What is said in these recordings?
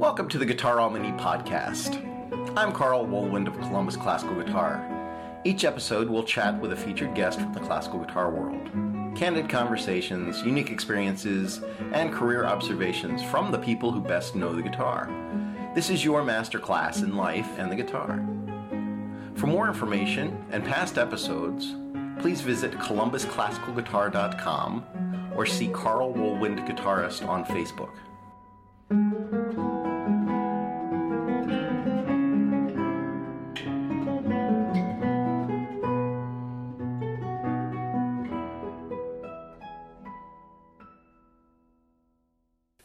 Welcome to the Guitar Alumni podcast. I'm Carl Wohlwend of Columbus Classical Guitar. Each episode, we'll chat with a featured guest from the classical guitar world. Candid conversations, unique experiences, and career observations from the people who best know the guitar. This is your masterclass in life and the guitar. For more information and past episodes, please visit columbusclassicalguitar.com or see Carl Wohlwend Guitarist on Facebook.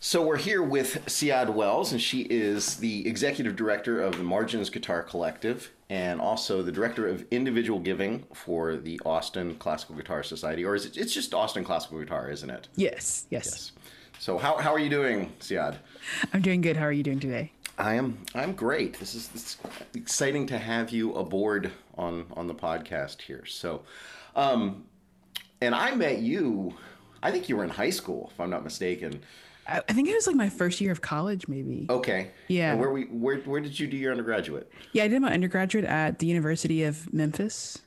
So we're here with Siad Wells, and she is the executive director of the Margins Guitar Collective, and also the director of individual giving for the Austin Classical Guitar Society, or is it? It's just Austin Classical Guitar, isn't it? Yes, yes. Yes. So how, how are you doing, Siad? I'm doing good. How are you doing today? I am I'm great. This is this is exciting to have you aboard on on the podcast here. So, um, and I met you. I think you were in high school, if I'm not mistaken. I, I think it was like my first year of college, maybe. Okay. Yeah. And where we where where did you do your undergraduate? Yeah, I did my undergraduate at the University of Memphis.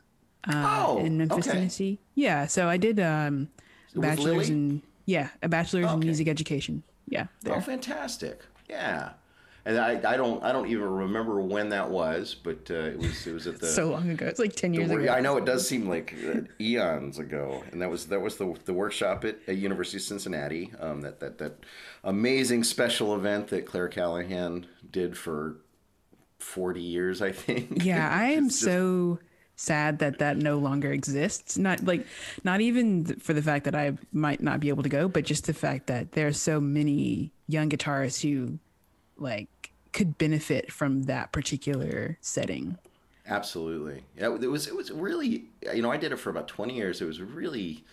Uh, Oh, in Memphis, okay. Tennessee. Yeah, so I did um, bachelor's in yeah, a bachelor's in music education. Yeah, Oh, there. fantastic! Yeah, and I, I don't I don't even remember when that was, but uh, it was it was at the. so long ago. It's like ten years wor- ago. I know it does seem like uh, eons ago, and that was that was the the workshop at, at University of Cincinnati. Um, that that that amazing special event that Clare Callahan did for forty years, I think. Yeah, I am Just- so sad that that no longer exists. Not like, not even th- for the fact that I might not be able to go, but just the fact that there are so many young guitarists who, like, could benefit from that particular setting. Absolutely. Yeah, it was it was really you know I did it for about twenty years. It was really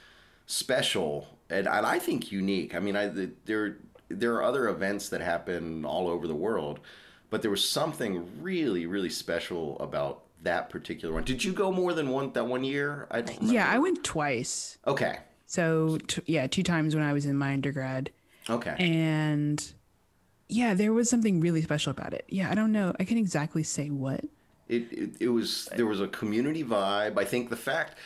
special and, and I think unique. I mean, I the, there there are other events that happen all over the world, but there was something really really special about that particular one. Did you go more than one that one year? I don't. Yeah, I went twice. Okay. So t- yeah, two times when I was in my undergrad, Okay. and yeah, there was something really special about it. Yeah, I don't know. I can exactly say what. it, it it was there was a community vibe. I think the fact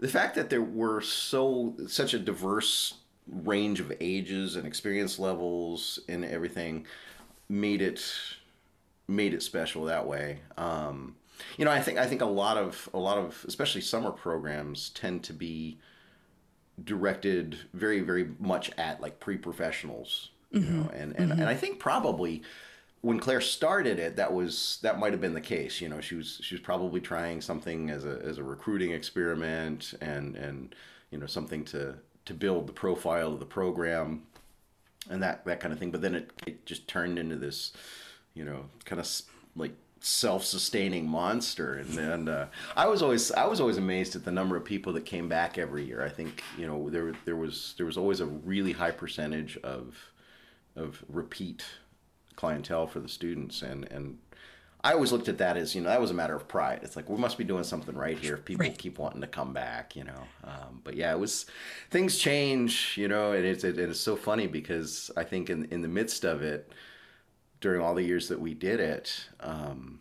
the fact that there were so such a diverse range of ages and experience levels and everything made it made it special that way. Um, you know, I think I think a lot of a lot of especially summer programs tend to be directed very very much at like pre-professionals you know and and, and i think probably when clare started it that was that might have been the case you know she was she was probably trying something as a as a recruiting experiment and and you know something to to build the profile of the program and that that kind of thing. But then it, it just turned into this you know kind of like self-sustaining monster. And then uh, i was always i was always amazed at the number of people that came back every year. I think you know there there was there was always a really high percentage of of repeat clientele for the students and and I always looked at that as you know that was a matter of pride. It's like we must be doing something right here if people Right. keep wanting to come back, you know. Um, but yeah, it was things change, you know, and it's it, it's so funny because I think in in the midst of it, during all the years that we did it, um,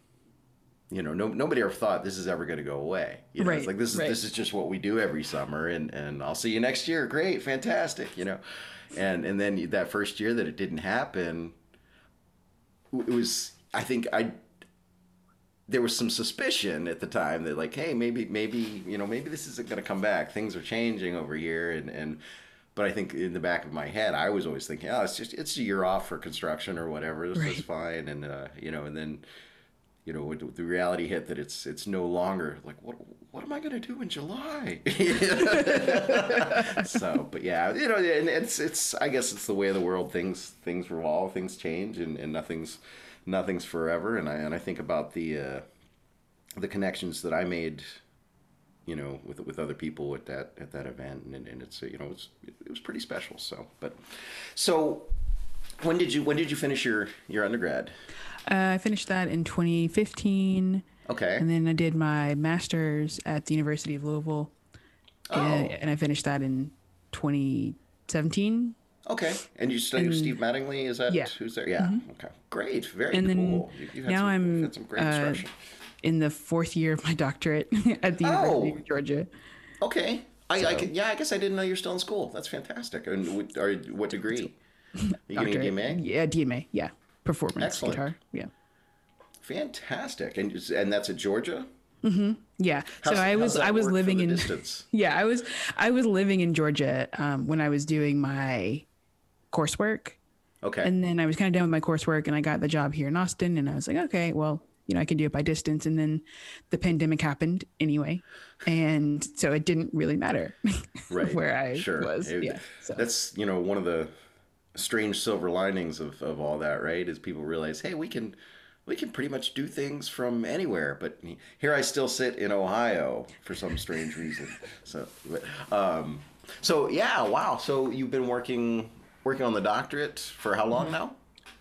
you know, no, nobody ever thought this is ever going to go away. You know, it's Right, like this is right. this is just what we do every summer, and and I'll see you next year. Great, fantastic, you know, and and then that first year that it didn't happen, it was I think I there was some suspicion at the time that like hey maybe maybe you know maybe this isn't going to come back. Things are changing over here. And and but I think in the back of my head I was always thinking oh it's just it's a year off for construction or whatever. This is fine. And uh, you know and then you know the reality hit that it's it's no longer like what what am I to do in July? So but yeah you know and it's it's I guess it's the way of the world. Things things revolve things change and, and nothing's nothing's forever. And I and I think about the uh, the connections that I made you know with with other people at that at that event. And, and it's you know it's it was pretty special. So but so when did you when did you finish your your undergrad Uh, I finished that in 2015, okay and then I did my master's at the University of Louisville, and, Oh. and I finished that in 2017. Okay, and you study with Steve Mattingly? Is that Yeah. Mm-hmm. who's there? Yeah. Okay, great, very And then cool. You, had now some, I'm, you've had some great uh, instruction. in the fourth year of my doctorate at the University Oh. of Georgia. Okay, I, I could, yeah, I guess I didn't know you're still in school. That's fantastic. And what, are, what degree? Are you getting a. DMA? Yeah, DMA. Yeah, performance Excellent. guitar. Yeah, Fantastic, and and that's at Georgia. Mm-hmm. yeah. How's- so I was I was living in distance. yeah I was I was living in Georgia um, when I was doing my coursework, Okay, and then I was kind of done with my coursework, and I got the job here in Austin, and I was like, okay, well, you know, I can do it by distance, and then the pandemic happened anyway, and so it didn't really matter right. where I sure. was. It- yeah, so. That's you know one of the strange silver linings of, of all that, right? Is people realize, hey, we can we can pretty much do things from anywhere. But here I still sit in Ohio for some strange reason. So, but, um, so yeah, wow. So you've been working working on the doctorate for how Mm-hmm. long now?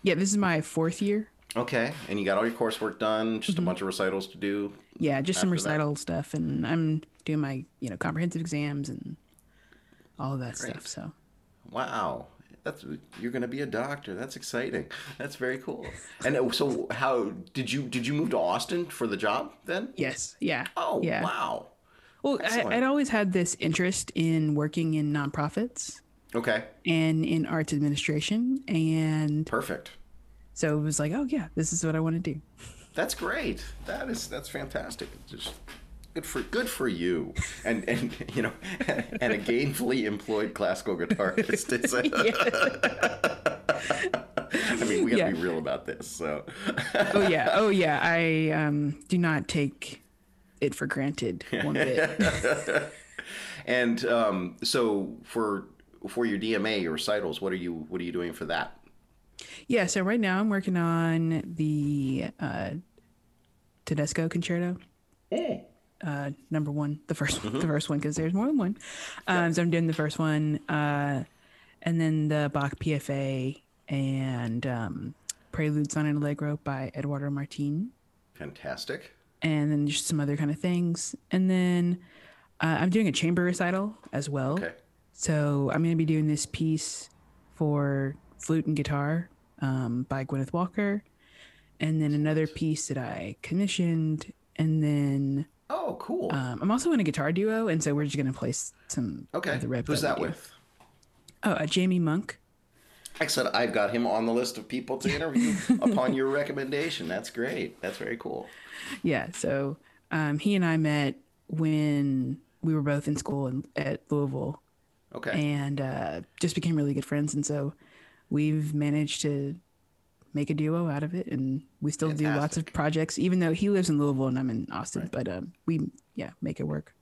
yeah, this is my fourth year. Okay, and you got all your coursework done. Just a bunch of recitals to do. Yeah, just some After that. recital stuff, and I'm doing my you know comprehensive exams and all of that Great. stuff. So Wow. That's you're going to be a doctor. That's exciting. That's very cool. And uh, so how did you did you move to Austin for the job then? yes, yeah, Oh, yeah. wow. Well, I. I'd always had this interest in working in nonprofits Okay. and in arts administration, and Perfect. so it was like, oh yeah, this is what I want to do. That's great. That is that's fantastic. Just good for good for you. And and you know, and a gainfully employed classical guitarist. I mean, we got to Yeah. be real about this. So Oh yeah, oh yeah. I um, do not take it for granted one bit. And um, so for for your DMA, your recitals, what are you what are you doing for that? Yeah, so right now I'm working on the uh, Tedesco Concerto. Uh, number one, the 1st the first one, because there's more than one. Um, So I'm doing the first one, uh, and then the Bach PFA and um, Preludes on an Allegro by Eduardo Martin, Fantastic. and then just some other kind of things. And then uh, I'm doing a chamber recital as well. Okay. So I'm going to be doing this piece for flute and guitar um, by Gwyneth Walker, and then another piece that I commissioned, and then Oh, cool. um, I'm also in a guitar duo, and so we're just going to play some okay. of the rep Who's we that with? Oh, uh, Jamie Monk. Excellent. I've got him on the list of people to interview upon your recommendation. That's great. That's very cool. Yeah, so um, he and I met when we were both in school in, at Louisville, Okay. and uh, just became really good friends, and so we've managed to make a duo out of it and we still do lots of projects even though he lives in louisville and i'm in austin but um, we yeah make it work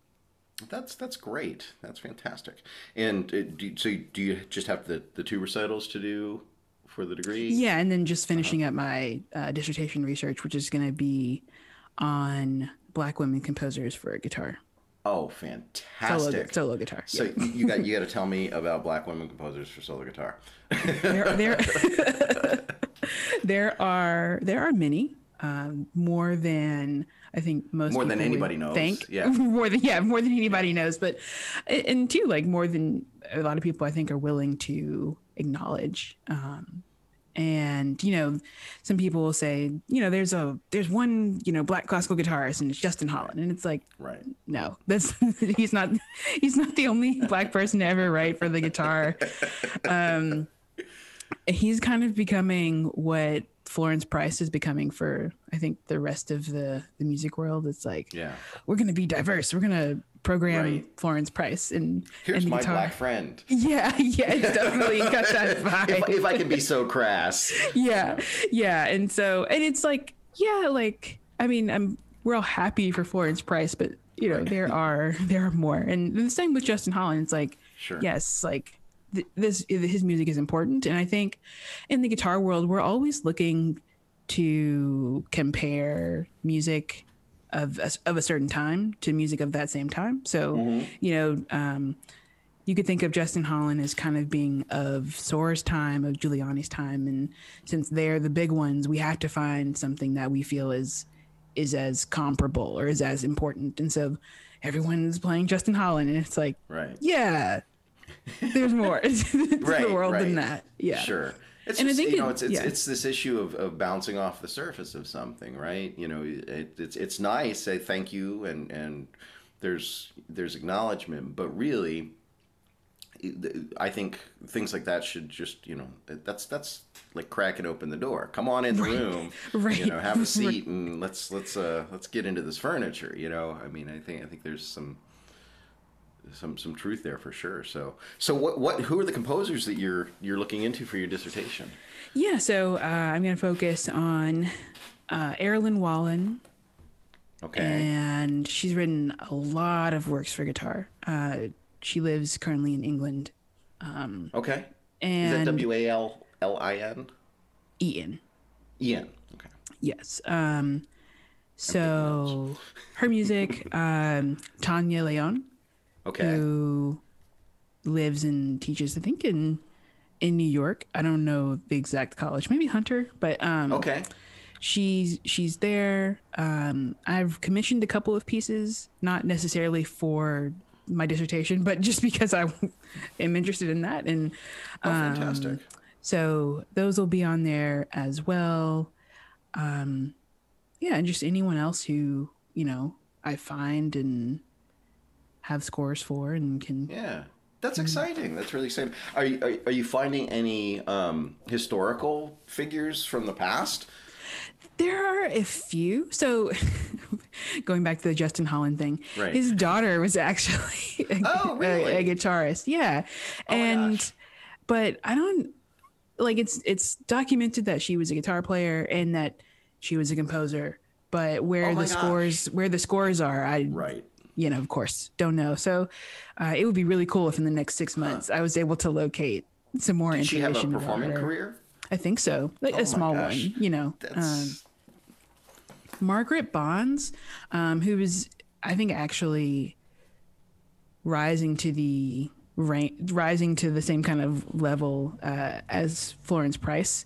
That's that's great. That's fantastic. And uh, do so do you just have the the two recitals to do for the degree? yeah and then just finishing up my uh, dissertation research which is going to be on black women composers for guitar Oh, fantastic. solo guitar So yeah. you got you got to tell me about black women composers for solo guitar. there, there, there are there are many um, more than I think most More than anybody knows, Think yeah. more than yeah, more than anybody knows. But and too like more than a lot of people I think are willing to acknowledge. Um, and you know, some people will say, you know, there's a there's one you know black classical guitarist and it's Justin Holland, and it's like Right. no that's he's not he's not the only black person to ever write for the guitar um he's kind of becoming what florence price is becoming for i think the rest of the the music world it's like Yeah. we're gonna be diverse we're gonna program Right. florence price and Here's and the my guitar black friend. yeah yeah it's definitely got that vibe If, if I can be so crass. yeah yeah and so and it's like yeah like i mean i'm we're all happy for florence price but you know there are there are more and the same with justin holland it's like Sure. yes like th- this his music is important and i think in the guitar world we're always looking to compare music of a, of a certain time to music of that same time so you know um you could think of Justin Holland as kind of being of Sor's time, of Giuliani's time, and since they're the big ones, we have to find something that we feel is is as comparable or is as important. And so everyone's playing Justin Holland, and it's like, Right. yeah, there's more to Right, the world than that. Yeah. Sure. It's And I think you know, it- it's it's, yeah. it's this issue of, of bouncing off the surface of something, right? You know, it, it's it's nice, say thank you, and and there's there's acknowledgement, but really, I think things like that should just you know that's that's like cracking open the door. Come on in the room, you know, have a seat, and let's let's uh let's get into this furniture. You know, I mean, I think I think there's some some some truth there for sure. So so what what who are the composers that you're you're looking into for your dissertation? Yeah. So uh, I'm going to focus on uh, Errollyn Wallen, Okay. and she's written a lot of works for guitar. Uh, she lives currently in England. okay. Is that And W A L L I N? Ian. Ian. Okay. Yes. Um, so her music, um, Tania León, Okay. who lives and teaches, I think, in in New York. I don't know the exact college, maybe Hunter, but um, Okay. she's she's there. Um, I've commissioned a couple of pieces, not necessarily for my dissertation, but just because I am interested in that, and Oh, fantastic. so those will be on there as well. Um, yeah, and just anyone else who you know I find and have scores for and can. yeah. That's exciting. That's really exciting. Are you, are, are you finding any um, historical figures from the past? There are a few. So going back to the Justin Holland thing, Right. his daughter was actually a, Oh, really? Oh a, guitarist. Yeah. my and but I don't like it's it's documented that she was a guitar player and that she was a composer. But where Oh the gosh. scores where the scores are, I Right. You know, of course, don't know. So uh, it would be really cool if in the next six months I was able to locate some more Did she have a information. performing career? I think so, like Oh a small gosh. one, you know. Um, Margaret Bonds, um, who was, I think, actually rising to the rank, rising to the same kind of level uh, as Florence Price.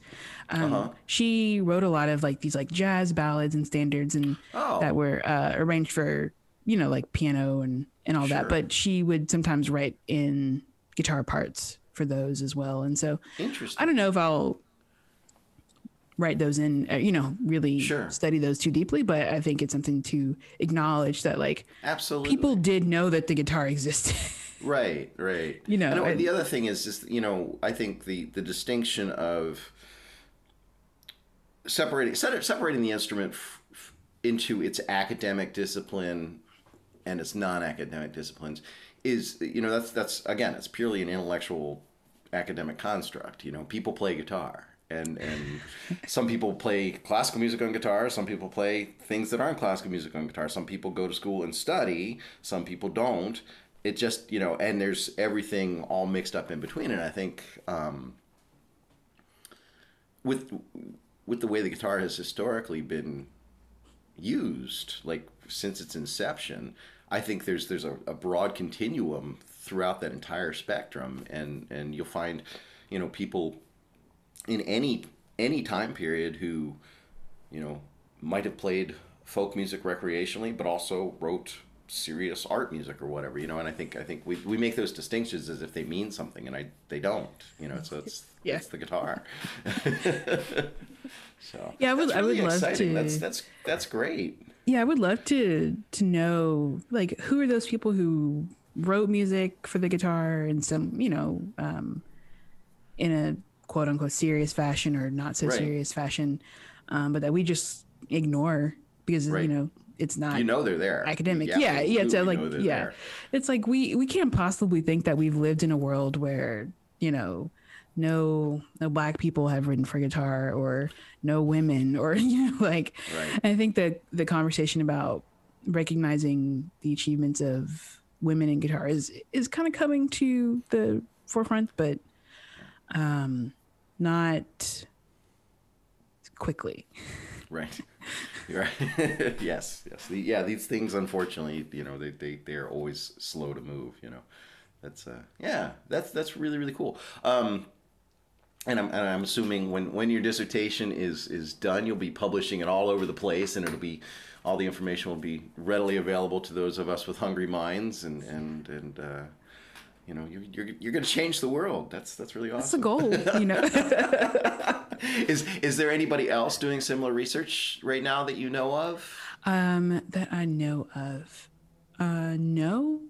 Um, Uh-huh. She wrote a lot of like these like jazz ballads and standards, and Oh. that were uh, arranged for you know like piano and and all Sure. that. But she would sometimes write in guitar parts for those as well, and so. Interesting. I don't know if I'll write those in, uh, you know, really Sure. study those too deeply, but I think it's something to acknowledge that like Absolutely. people did know that the guitar existed. Right, right. You know, and the other thing is just you know I think the the distinction of separating separating the instrument f- into its academic discipline and its non-academic disciplines is you know that's that's again it's purely an intellectual academic construct you know people play guitar and and some people play classical music on guitar some people play things that aren't classical music on guitar some people go to school and study some people don't. It just you know and there's everything all mixed up in between and i think um, with with the way the guitar has historically been used like since its inception i think there's there's a, a broad continuum throughout that entire spectrum and and you'll find you know people in any any time period who you know might have played folk music recreationally but also wrote serious art music or whatever you know and i think i think we, we make those distinctions as if they mean something and i they don't you know so it's Yeah. it's the guitar so Yeah, I would- that's I would really love exciting. to- that's that's that's great yeah, I would love to to know like who are those people who wrote music for the guitar in some, you know, um, in a quote unquote serious fashion or not so Right. serious fashion, um, but that we just ignore because Right. you know it's not you know they're there academic You yeah yeah so like yeah there. it's like we we can't possibly think that we've lived in a world where you know no no black people have written for guitar or no women or you know like Right. i think that the conversation about recognizing the achievements of women in guitar is is kind of coming to the forefront but um not quickly Right. Right. yes. Yes. The, yeah. These things, unfortunately, you know, they they they are always slow to move. You know, that's uh, yeah. That's that's really really cool. Um, and I'm and I'm assuming when when your dissertation is is done, you'll be publishing it all over the place, and it'll be all the information will be readily available to those of us with hungry minds, and and and uh, you know, you're you're, you're going to change the world. That's that's really awesome. That's the goal, you know. is is there anybody else doing similar research right now that you know of? um, that I know of. Uh, no.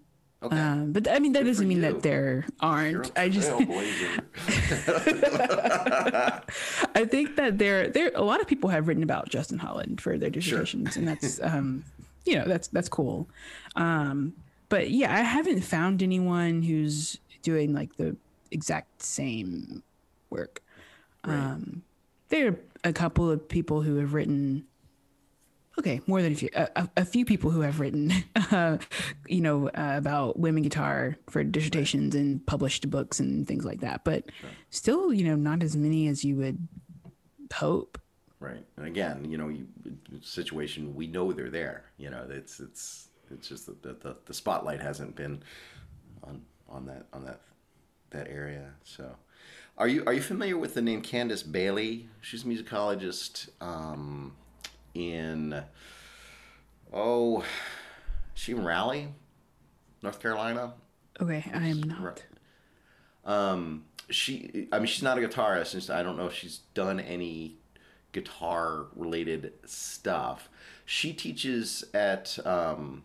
Okay. Um, but I mean that doesn't mean you. that there aren't. I just. I think that there there a lot of people have written about Justin Holland for their dissertations, and that's um, you know that's that's cool. Um, but yeah, I haven't found anyone who's doing like the exact same work. Um, there are a couple of people who have written. Okay, more than a few. A, a, few people who have written, uh, you know, uh, about women guitar for dissertations and published books and things like that. But still, you know, not as many as you would hope. Right. And again, you know, you, situation we know they're there. You know, it's it's it's just that the, the, the spotlight hasn't been on on that on that that area. So, are you are you familiar with the name Candace Bailey? She's a musicologist um, in oh, she in Raleigh, North Carolina. Okay, I am not. Um, she, I mean, she's not a guitarist. and I don't know if she's done any guitar related stuff. She teaches at um,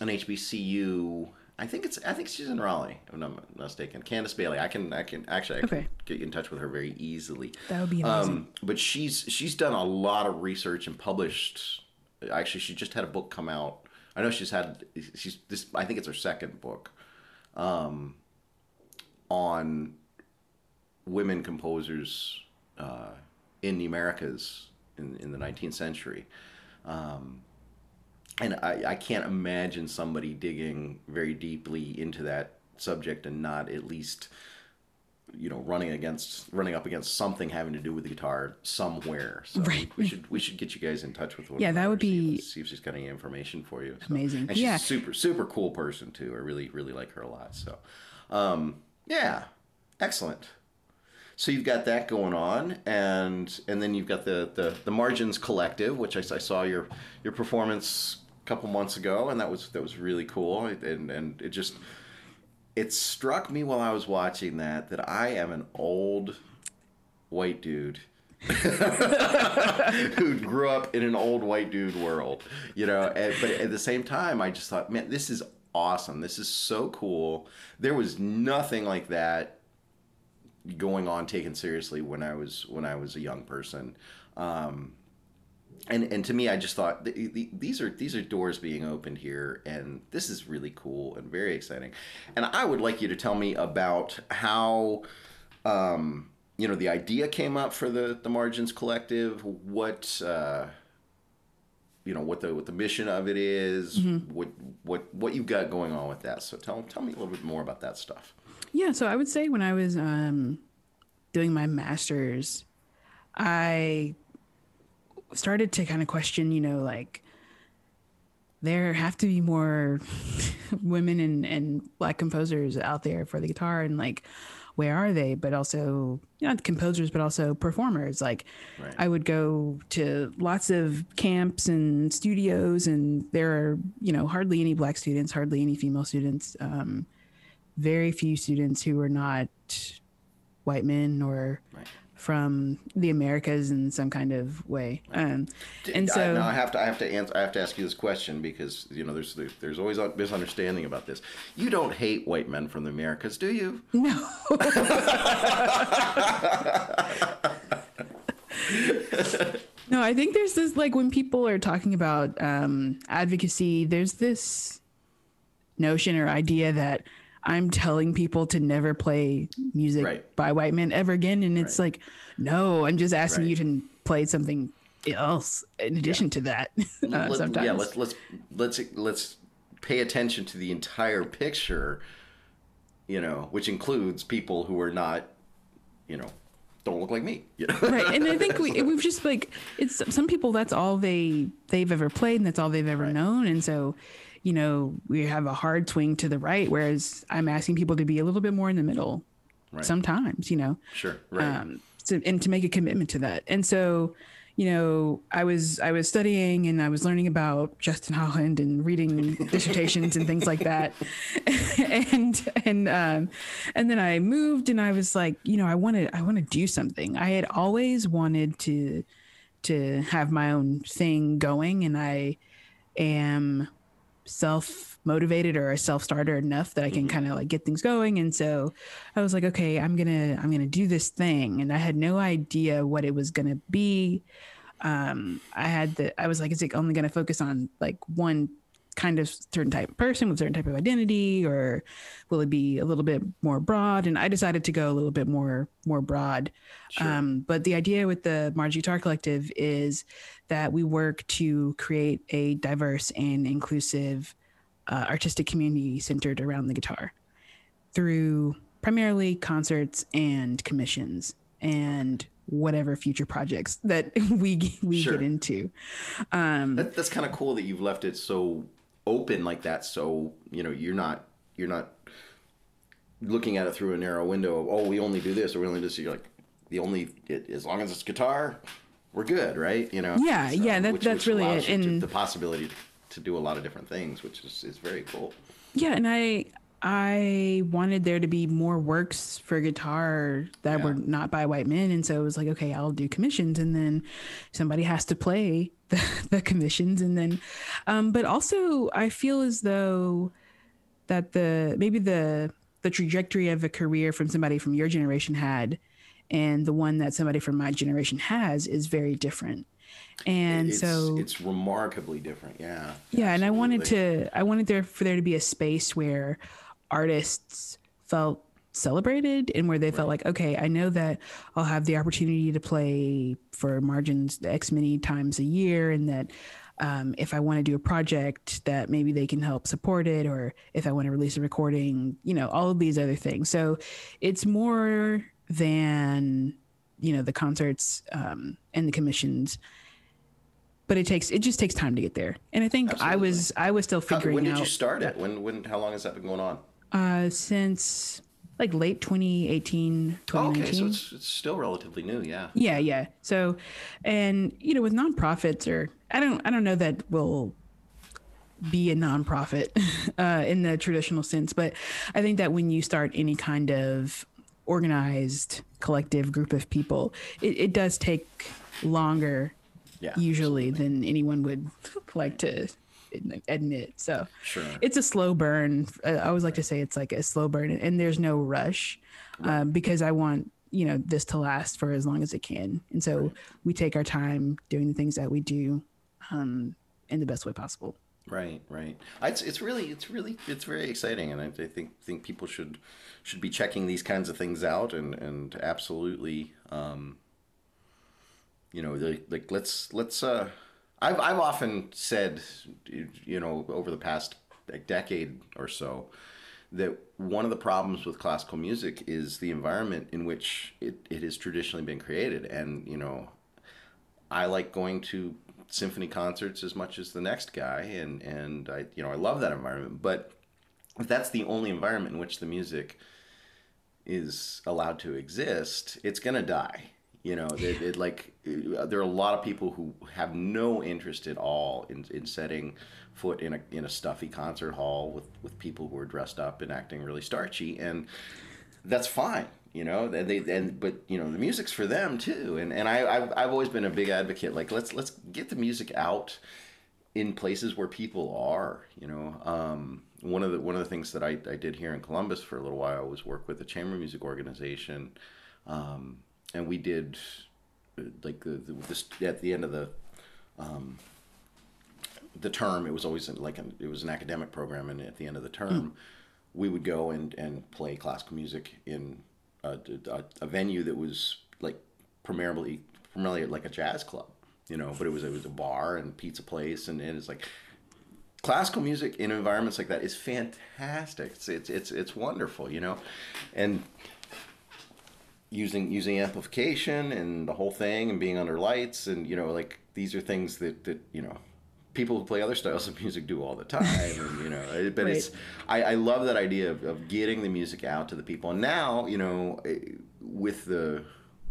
an HBCU. I think it's. I think she's in Raleigh. If I'm not mistaken. Candace Bailey. I can. I can actually. I Okay. can get you in touch with her very easily. That would be amazing. Um, but she's she's done a lot of research and published. Actually, she just had a book come out. I know she's had. She's this. I think it's her second book, um, on women composers uh, in the Americas in in the 19th century. Um, and I, I can't imagine somebody digging very deeply into that subject and not at least you know running against running up against something having to do with the guitar somewhere so Right. we, should we should get you guys in touch with one Yeah, that would see if- be see if she's got any information for you So- amazing. and she's Yeah. a super super cool person too i really really like her a lot so um yeah excellent so you've got that going on, and and then you've got the the, the Margins Collective, which I, I saw your your performance couple months ago, and that was that was really cool, and and it just it struck me while I was watching that that I am an old white dude who grew up in an old white dude world, you know. And, but at the same time, I just thought, man, this is awesome. This is so cool. There was nothing like that going on taken seriously when I was when I was a young person. Um, and and to me, I just thought th- th- these are these are doors being opened here, and this is really cool and very exciting. And I would like you to tell me about how. Um, you know the idea came up for the the margins collective what uh you know what the what the mission of it is, what what what you've got going on with that so tell tell me a little bit more about that stuff Yeah, so I would say when I was um, doing my master's, I started to kind of question, you know, like there have to be more women and, and black composers out there for the guitar and like where are they but also not composers but also performers like Right. i would go to lots of camps and studios and there are you know hardly any black students hardly any female students um, very few students who are not white men or Right. From the Americas in some kind of way. Um, and I- so, now I have to I have to answer I have to ask you this question because you know there's there's, there's always a misunderstanding about this. You don't hate white men from the Americas, do you? no. no, I think there's this like when people are talking about um, advocacy, there's this notion or idea that I'm telling people to never play music Right. by white men ever again, and it's Right. like, no, I'm just asking Right. you to play something else in addition to that. uh, Let- sometimes, Yeah, let's let's let's let's pay attention to the entire picture. You know, which includes people who are not, you know, don't look like me. You know? right and i think we, we've just like it's some people that's all they they've ever played and that's all they've ever known and so you know we have a hard swing to the right whereas i'm asking people to be a little bit more in the middle Right. sometimes you know Sure. Right. um to, and to make a commitment to that and so you know, I was I was studying and I was learning about Justin Holland and reading dissertations and things like that, and and um, and then I moved and I was like, you know, I wanted I want to do something. I had always wanted to to have my own thing going, and I am self motivated or a self starter enough that I can kind of like get things going. And so I was like, okay, I'm gonna I'm gonna do this thing, and I had no idea what it was gonna be. Um, I had the I was like, is it only gonna focus on like one kind of certain type of person with certain type of identity or will it be a little bit more broad and i decided to go a little bit more more broad sure. um, but the idea with the margins guitar collective is that we work to create a diverse and inclusive uh, artistic community centered around the guitar through primarily concerts and commissions and whatever future projects that we we sure. get into. Um, that, that's kind of cool that you've left it so open like that so you know you're not you're not looking at it through a narrow window of oh we only do this or we only do this you're like the only it, as long as it's guitar we're good right you know yeah so, yeah that, which, that's which really it and the possibility to, to do a lot of different things which is, is very cool yeah and i I wanted there to be more works for guitar that yeah. were not by white men. And so it was like, okay, I'll do commissions. And then somebody has to play the, the commissions. And then, um, but also I feel as though that the, maybe the, the trajectory of a career from somebody from your generation had and the one that somebody from my generation has is very different and it's, so it's remarkably different yeah yeah absolutely. and i wanted to i wanted there for there to be a space where artists felt celebrated and where they right. felt like okay i know that i'll have the opportunity to play for margins x many times a year and that um, if i want to do a project that maybe they can help support it or if i want to release a recording you know all of these other things so it's more than you know the concerts um, and the commissions but it takes it just takes time to get there and i think Absolutely. i was i was still figuring how, when did out you start it when when how long has that been going on uh, since like late 2018, 2019. okay, so it's, it's still relatively new, yeah. Yeah, yeah. So, and you know, with nonprofits, or I don't, I don't know that we'll be a nonprofit uh, in the traditional sense, but I think that when you start any kind of organized collective group of people, it, it does take longer yeah, usually absolutely. than anyone would like to admit. So sure. it's a slow burn. I always like to say it's like a slow burn, and there's no rush right. um, because I want you know this to last for as long as it can, and so right. we take our time doing the things that we do um, in the best way possible. Right, right. It's it's really it's really it's very exciting, and I, I think think people should should be checking these kinds of things out, and and absolutely, um, you know, like, like let's let's uh I've I've often said, you know, over the past decade or so, that one of the problems with classical music is the environment in which it, it has traditionally been created. And, you know, I like going to symphony concerts as much as the next guy and, and I you know, I love that environment. But if that's the only environment in which the music is allowed to exist, it's gonna die you know, it, it, like there are a lot of people who have no interest at all in, in setting foot in a in a stuffy concert hall with with people who are dressed up and acting really starchy, and that's fine. You know, they and but you know the music's for them too, and and I I've, I've always been a big advocate. Like let's let's get the music out in places where people are. You know, um, one of the one of the things that I, I did here in Columbus for a little while was work with a chamber music organization. Um, and we did uh, like the, the this at the end of the um, the term it was always like an, it was an academic program and at the end of the term mm. we would go and and play classical music in a, a, a, venue that was like primarily primarily like a jazz club you know but it was it was a bar and pizza place and, and it's like classical music in environments like that is fantastic it's it's it's, it's wonderful you know and using using amplification and the whole thing and being under lights and you know like these are things that that you know people who play other styles of music do all the time and you know but right. it's I, I love that idea of, of getting the music out to the people and now you know eh, with the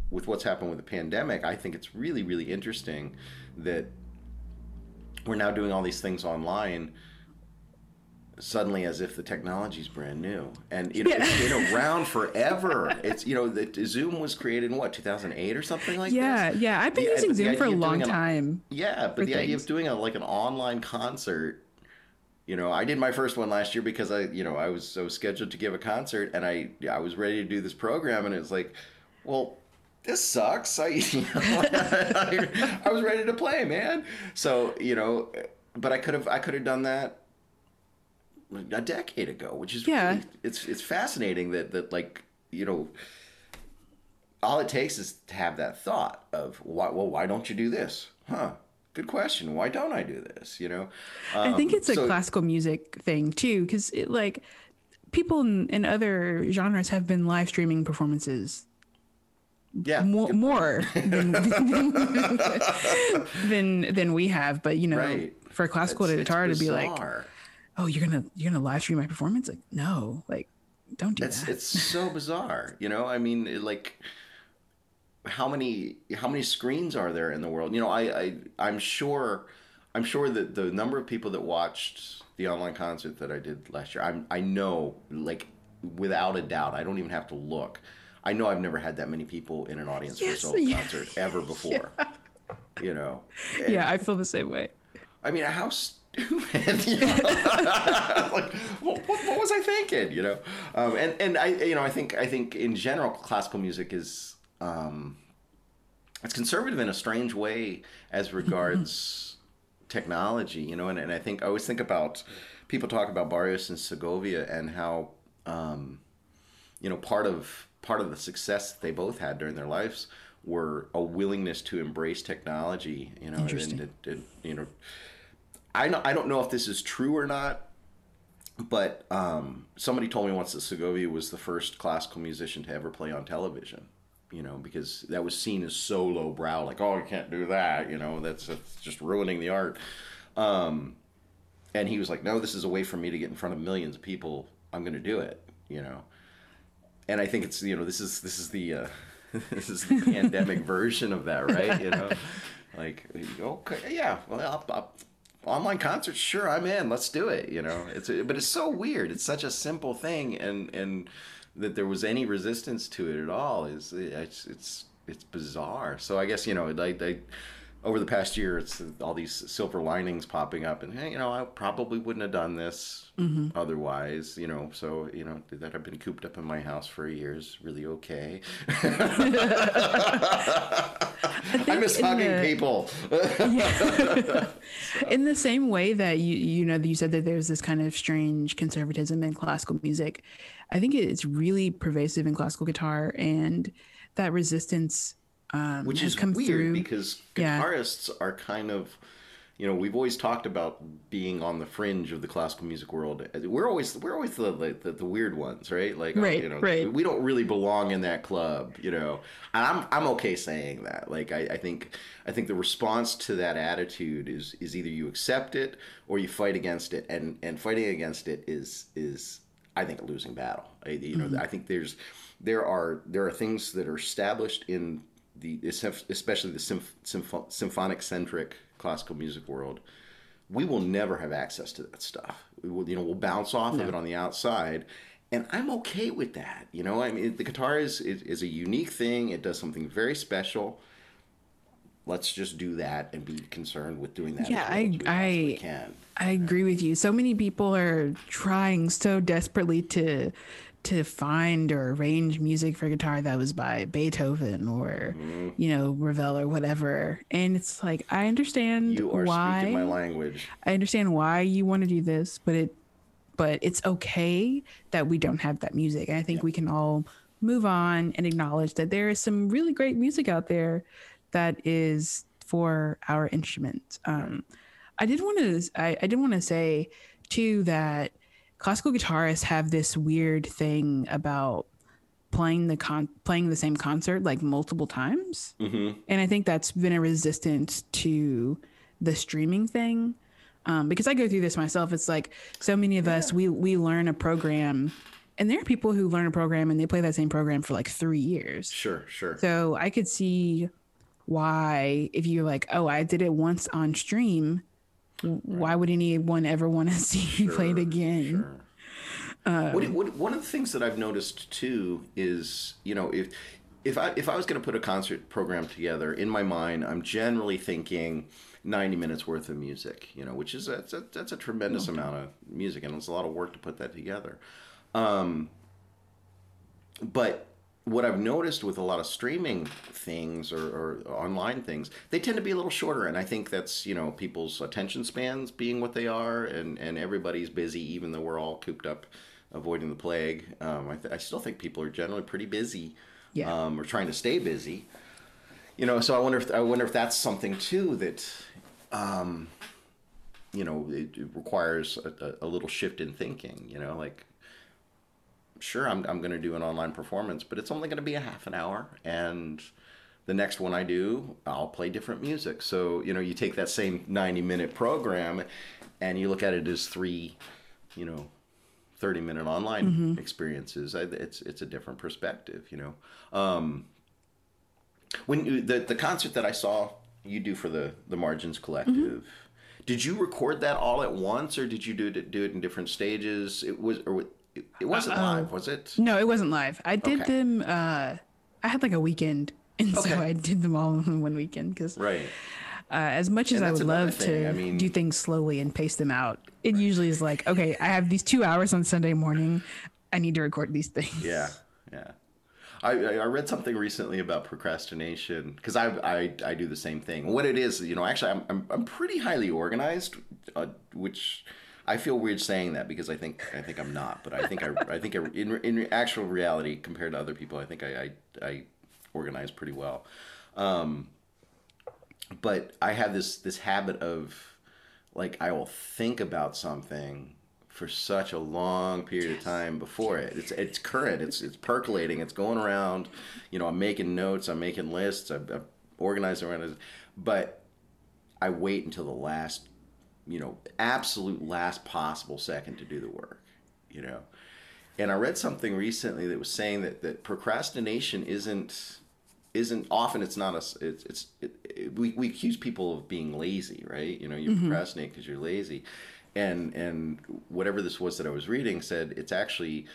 with what's happened with the pandemic, I think it's really really interesting that we're now doing all these things online suddenly as if the technology's brand new and you know, Yeah. it's been around forever it's you know the zoom was created in what 2008 or something like that. yeah, this yeah. I've been The- using Zoom for a long an- time. yeah, but the idea of doing a like an online concert, you know, I did my first one last year because I, you know, I was I was scheduled to give a concert and I I was ready to do this program and it was like, well, this sucks. I you know, I, I was ready to play, man. So you know, but I could have I could have done that a decade ago, which is Yeah. really, it's it's fascinating that that like you know all it takes is to have that thought of why well why don't you do this huh good question why don't i do this you know I think Um, it's a so- classical music thing too, because it like people in, in other genres have been live streaming performances yeah more, more than, than than we have. But you know, Right. for a classical It's- it's guitar to be like. Oh, you're gonna you're gonna live stream my performance? Like, no, like, don't do it's that. it's so bizarre you know i mean it, like how many how many screens are there in the world you know i, I i'm sure i'm sure that the number of people that watched the online concert that i did last year i'm i know like without a doubt i don't even have to look i know i've never had that many people in an audience Yes, for a solo yeah. concert ever before you know And- yeah, I feel the same way. I mean, how You know? like, what, what, what was I thinking? You know, um, and and I, you know, I think I think in general, classical music is um, it's conservative in a strange way as regards technology. You know, and, and I think I always think about people talk about Barrios and Segovia and how um, you know part of part of the success that they both had during their lives were a willingness to embrace technology you know and, and, and, you know i know i don't know if this is true or not but um, somebody told me once that segovia was the first classical musician to ever play on television you know because that was seen as so low brow like oh you can't do that you know that's, that's just ruining the art. Um, and he was like no this is a way for me to get in front of millions of people. I'm going to do it you know? And I think it's you know this is this is the uh, this is the pandemic version of that, right? You know, like okay, yeah, well, I'll, I'll, online concerts, sure, I'm in. Let's do it. You know, it's but it's so weird. It's such a simple thing, and and that there was any resistance to it at all is it's it's it's bizarre. So I guess you know, like over the past year, it's all these silver linings popping up, and hey, you know, I probably wouldn't have done this mm-hmm. otherwise, you know. So you know, that I've been cooped up in my house for years, really okay. I miss in hugging the- people. in the same way that you you know you said that there's this kind of strange conservatism in classical music i think it's really pervasive in classical guitar and that resistance um, which has is come weird through. because Yeah. guitarists are kind of you know we've always talked about being on the fringe of the classical music world. We're always we're always the the, the weird ones right? Like oh, Right, you know right. we don't really belong in that club you know? And i'm i'm okay saying that. Like I, I think i think the response to that attitude is is either you accept it or you fight against it. And and fighting against it is is I think a losing battle. I, you know, I think there's there are there are things that are established in the especially the symph, symph, symphonic centric classical music world. We will never have access to that stuff. We will, you know, we'll bounce off of it on the outside, and I'm okay with that. You know, I mean, the guitar is, is is a unique thing. It does something very special. Let's just do that and be concerned with doing that. Yeah, I- I- can. I agree with you. So many people are trying so desperately to to find or arrange music for guitar that was by Beethoven or Mm-hmm. you know Ravel or whatever. And it's like I understand You are why speaking my language. I understand why you want to do this, but it but it's okay that we don't have that music. And I think we can all move on and acknowledge that there is some really great music out there that is for our instrument. Um, I did want to I, I did want to say too that classical guitarists have this weird thing about playing the con playing the same concert like multiple times Mm-hmm. and i think that's been a resistance to the streaming thing um, because i go through this myself it's like so many of us we we learn a program and there are people who learn a program and they play that same program for like three years. Sure, sure. So I could see why, if you're like, oh, I did it once on stream, why would anyone ever want to see me play it again? Sure. what, what, one of the things that I've noticed too is, you know, if if I if I was going to put a concert program together, in my mind, I'm generally thinking 90 minutes worth of music, you know, which is that's a, that's a tremendous amount of music, and it's a lot of work to put that together. Um, but what I've noticed with a lot of streaming things or, or online things, they tend to be a little shorter, and I think that's you know people's attention spans being what they are, and and everybody's busy, even though we're all cooped up, avoiding the plague. Um, I, th- I still think people are generally pretty busy, Yeah. um, or trying to stay busy. You know, so I wonder if I wonder if that's something too that, um, you know, it, it requires a, a, a little shift in thinking. You know, like sure i'm, I'm going to do an online performance but it's only going to be a half an hour and the next one i do i'll play different music. So you know you take that same 90 minute program and you look at it as three you know 30 minute online experiences. I- it's it's a different perspective you know. Um, when you, the the concert that i saw you do for the the margins collective did you record that all at once or did you do it do it in different stages? It was or it, it wasn't live was it No, it wasn't live. I did Okay. them. Uh, I had like a weekend, and Okay. so I did them all in one weekend. Because right uh, as much as And I would love thing, to I mean- do things slowly and pace them out, it usually is like, okay, I have these two hours on Sunday morning. I need to record these things. Yeah, yeah. I, I I read something recently about procrastination because I, I I do the same thing. What it is, you know, actually, I'm I'm, I'm pretty highly organized, uh, which I feel weird saying that because I think I think I'm not, but I think I I think I, in in actual reality compared to other people, I think I I, I organize pretty well. Um, but I have this this habit of like I will think about something for such a long period of time before it. It's it's current. It's it's percolating. It's going around. You know, I'm making notes. I'm making lists. I'm, I'm organizing around it. But I wait until the last, you know, absolute last possible second to do the work. You know, and I read something recently that was saying that that procrastination isn't isn't often it's not a it's it's it, it, we, we accuse people of being lazy right? You know you mm-hmm. procrastinate because you're lazy. And and whatever this was that i was reading said it's actually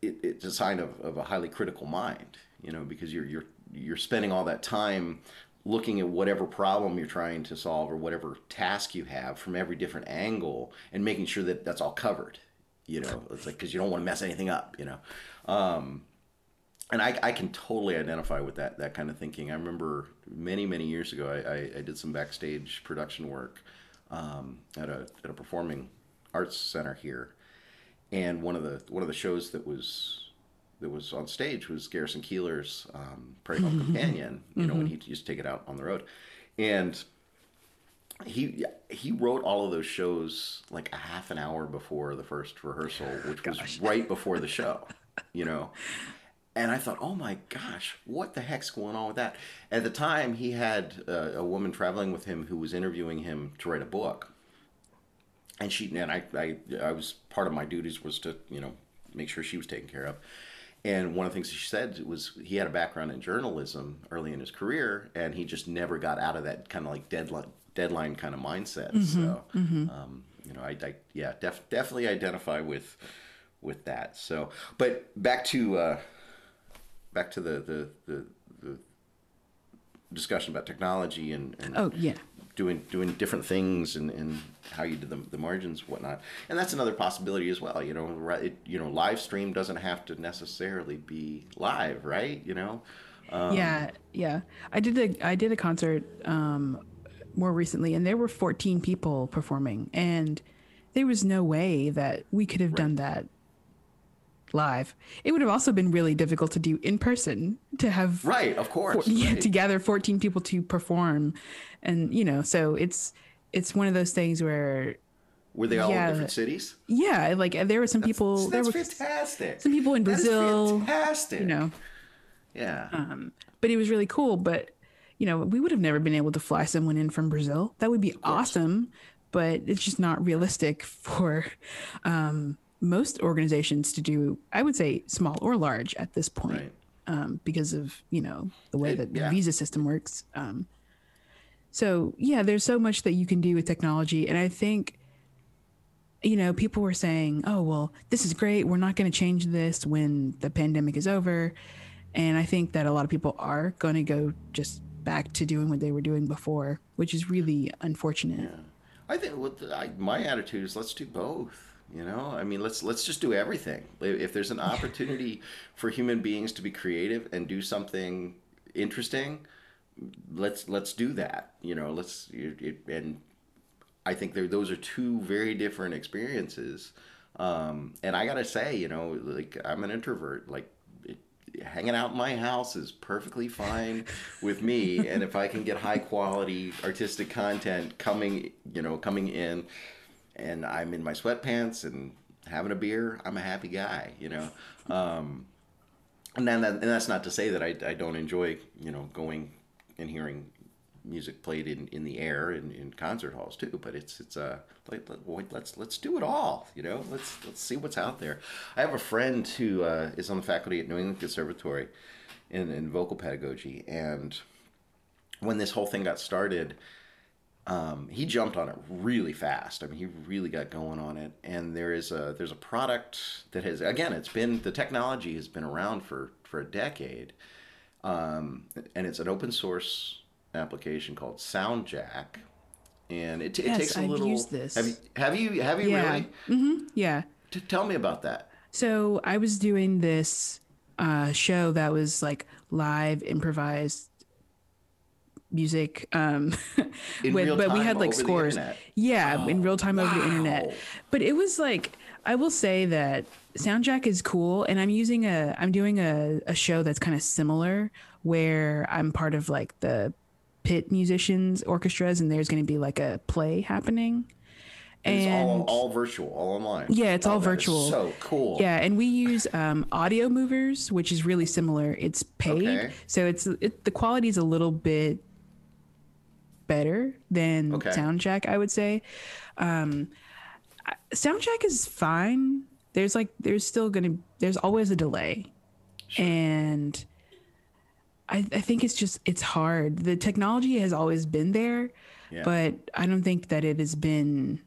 it, it's a sign of, of a highly critical mind you know because you're you're you're spending all that time looking at whatever problem you're trying to solve or whatever task you have from every different angle and making sure that that's all covered you know? It's like because you don't want to mess anything up you know? Um, and I, I can totally identify with that that kind of thinking. I remember many many years ago, I, I, I did some backstage production work um, at a at a performing arts center here, and one of the one of the shows that was that was on stage was Garrison Keillor's um, Prairie Home Companion. You know when he used to take it out on the road, and he he wrote all of those shows like a half an hour before the first rehearsal, which was right before the show. You know, and I thought, oh my gosh, what the heck's going on with that? At the time, he had uh, a woman traveling with him who was interviewing him to write a book. And she and I, I, I was part of my duties was to you know make sure she was taken care of. And one of the things she said was he had a background in journalism early in his career, and he just never got out of that kind of like deadline deadline kind of mindset. so, Um, you know, I, I yeah, def, definitely identify with with that. So, but back to uh, back to the the, the, the discussion about technology and, and Oh yeah. Doing doing different things and, and how you did the, the margins whatnot. And that's another possibility as well you know right it, you know live stream doesn't have to necessarily be live right you know? Yeah, yeah. I did a I did a concert um, more recently, and there were 14 people performing, and there was no way that we could have done that live. It would have also been really difficult to do in person to have right of course yeah, right. to gather 14 people to perform, and you know, so it's it's one of those things where were they all yeah. in different cities yeah, like there were some people there that's were fantastic some people in Brazil, fantastic you know, yeah um, but it was really cool. But you know, we would have never been able to fly someone in from Brazil. That would be awesome, but it's just not realistic for um, most organizations to do, I would say, small or large at this point, Right. um, because of you know the way that the yeah. visa system works. Um, so yeah, there's so much that you can do with technology, and I think, you know, people were saying, "Oh, well, this is great. We're not going to change this when the pandemic is over," and I think that a lot of people are going to go just back to doing what they were doing before, which is really unfortunate. Yeah. I think what the, I, my attitude is let's do both. You know, I mean, let's let's just do everything. If there's an opportunity for human beings to be creative and do something interesting, let's let's do that. You know, let's it, it, and I think there those are two very different experiences. Um, and I gotta say, you know, like I'm an introvert. Like it, hanging out in my house is perfectly fine with me. And if I can get high quality artistic content coming, you know, coming in, and I'm in my sweatpants and having a beer, I'm a happy guy. You know. Um, and then that, and that's not to say that I, I don't enjoy you know going and hearing music played in, in the air in, in concert halls too but it's it's uh like let, let's let's do it all you know let's let's see what's out there i have a friend who uh, is on the faculty at new england conservatory in, in vocal pedagogy and when this whole thing got started um, he jumped on it really fast. I mean, he really got going on it. And there is a there's a product that has again, it's been the technology has been around for for a decade, um, and it's an open source application called SoundJack. And it, it Yes, takes a I've little. used this. Have you have you have you Yeah. really? hmm Yeah. T- tell me about that. So I was doing this uh, show that was like live improvised music, um, with, but we had like scores. Yeah, in real time over the internet. But it was like I will say that Soundjack is cool, and I'm using a I'm doing a, a show that's kind of similar where I'm part of like the pit musicians orchestras, and there's going to be like a play happening. It's all And- all virtual, all online. Yeah, it's Oh, all virtual. so cool. Yeah, and we use um, audio movers, which is really similar. It's paid, Okay. so it's it, the quality is a little bit better than Okay. Soundjack, I would say. Um, Soundjack is fine. There's like there's still gonna there's always a delay, and I I think it's just it's hard. The technology has always been there, Yeah. but I don't think that it has been.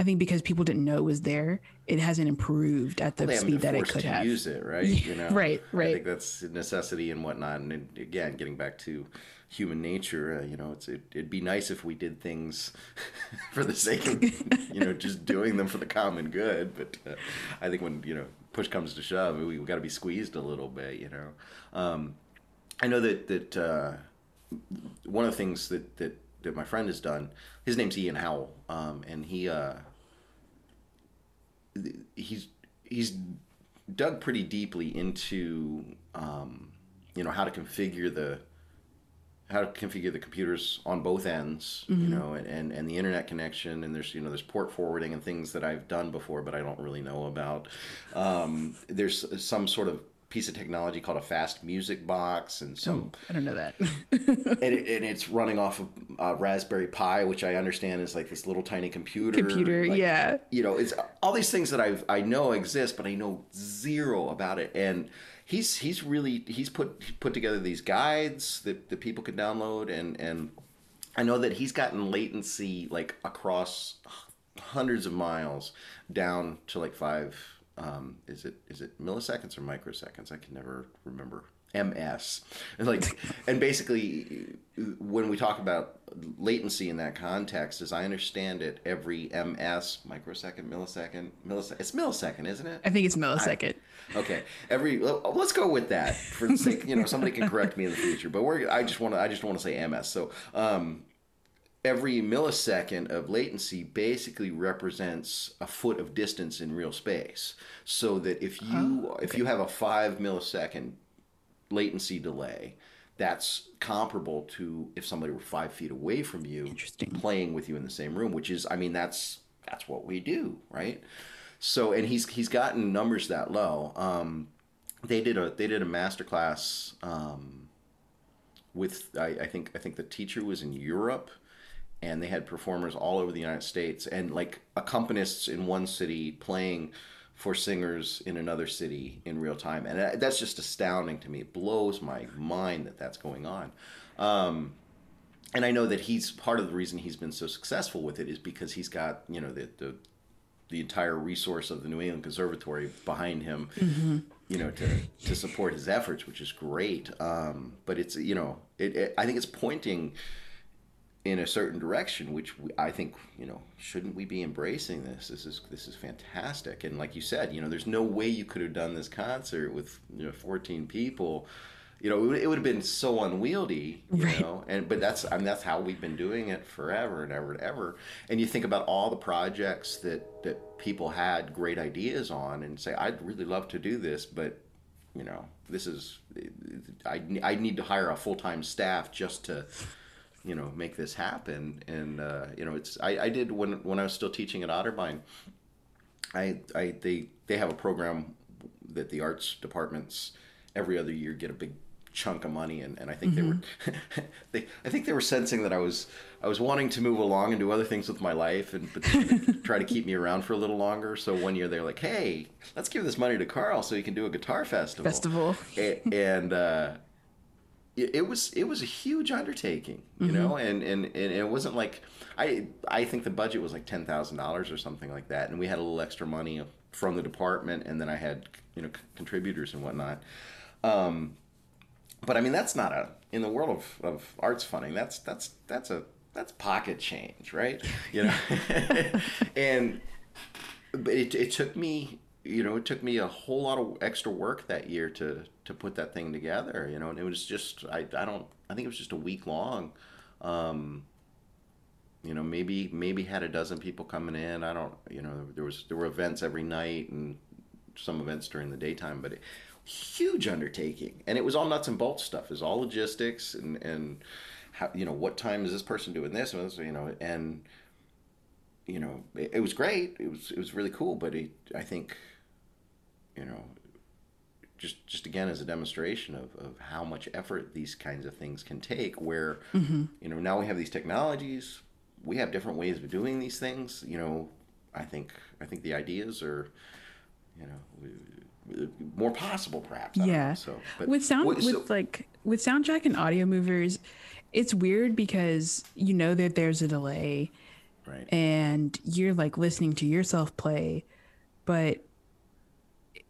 I think because people didn't know it was there, it hasn't improved at the haven't speed that it could have. use it, right? You know, right, right I think that's a necessity and whatnot. And again, getting back to human nature, uh, you know, it's it, it'd be nice if we did things for the sake of you know just doing them for the common good. But uh, I think when you know push comes to shove, we, we got to be squeezed a little bit. You know, um, I know that that uh, one of the things that that that my friend has done. His name's Ian Howell, um, and he. Uh, he's he's dug pretty deeply into um, you know how to configure the how to configure the computers on both ends you know and, and and the internet connection and there's you know there's port forwarding and things that I've done before but I don't really know about um, there's some sort of piece of technology called a fast music box and some I don't know that. and, it, and it's running off of uh, Raspberry Pi, which I understand is like this little tiny computer. Computer, like, yeah. You know, it's all these things that I've I know exist, but I know zero about it. And he's he's really he's put put together these guides that, that people can download, and and I know that he's gotten latency like across hundreds of miles down to like five. Um, is it is it milliseconds or microseconds? I can never remember. MS and like and basically when we talk about latency in that context, as I understand it, every MS microsecond, millisecond, millisecond. It's millisecond, isn't it? I think it's millisecond. Okay, every let's go with that for the sake. You know, somebody can correct me in the future, but we're. I just want to. I just want to say MS. So, um, every millisecond of latency basically represents a foot of distance in real space. So that if you if you have a five millisecond latency delay, that's comparable to if somebody were five feet away from you, Interesting. playing with you in the same room. Which is, I mean, that's that's what we do, right? So, and he's he's gotten numbers that low. Um, they did a they did a master class um, with I, I think I think the teacher was in Europe, and they had performers all over the United States and like accompanists in one city playing for singers in another city in real time, and uh, that's just astounding to me. It blows my mind that that's going on. Um, and I know that he's part of the reason he's been so successful with it is because he's got you know the the, the entire resource of the New England Conservatory behind him, mm-hmm. you know, to to support his efforts, which is great. Um, but it's you know, it, it, I think it's pointing in a certain direction, which we, I think you know, shouldn't we be embracing this? This is this is fantastic, and like you said, you know, there's no way you could have done this concert with you know 14 people you know, it would have been so unwieldy, you right. know. And but that's I mean that's how we've been doing it forever and ever and ever. And you think about all the projects that that people had great ideas on, and say, I'd really love to do this, but you know, this is I I need to hire a full time staff just to you know make this happen. And uh, you know, it's I, I did when when I was still teaching at Otterbein. I I they they have a program that the arts departments every other year get a big chunk of money and, and I think mm-hmm. they were they I think they were sensing that I was I was wanting to move along and do other things with my life and but try to keep me around for a little longer. So one year they're like, "Hey, let's give this money to Carl so he can do a guitar festival." Festival. and, and uh, it, it, was it was a huge undertaking, you mm-hmm. know, and, and and it wasn't like I I think the budget was like ten thousand dollars or something like that, and we had a little extra money from the department, and then I had you know c- contributors and whatnot. Um, but I mean, that's not a in the world of, of arts funding. That's that's that's a that's pocket change, right? You know, and but it it took me you know it took me a whole lot of extra work that year to to put that thing together. You know, and it was just I I don't I think it was just a week long. Um, you know, maybe maybe had a dozen people coming in. I don't, you know, there was there were events every night and some events during the daytime, but it, huge undertaking, and it was all nuts and bolts stuff. It was all logistics and and how you know what time is this person doing this, and you know, and you know, it, it was great. It was it was really cool, but it, I think, you know, just just again as a demonstration of, of how much effort these kinds of things can take where mm-hmm. you know now we have these technologies we have different ways of doing these things you know i think i think the ideas are you know more possible, perhaps. I yeah. So but, with sound, what, so, with like with SoundJack and audio movers, it's weird because you know that there's a delay, right? And you're like listening to yourself play, but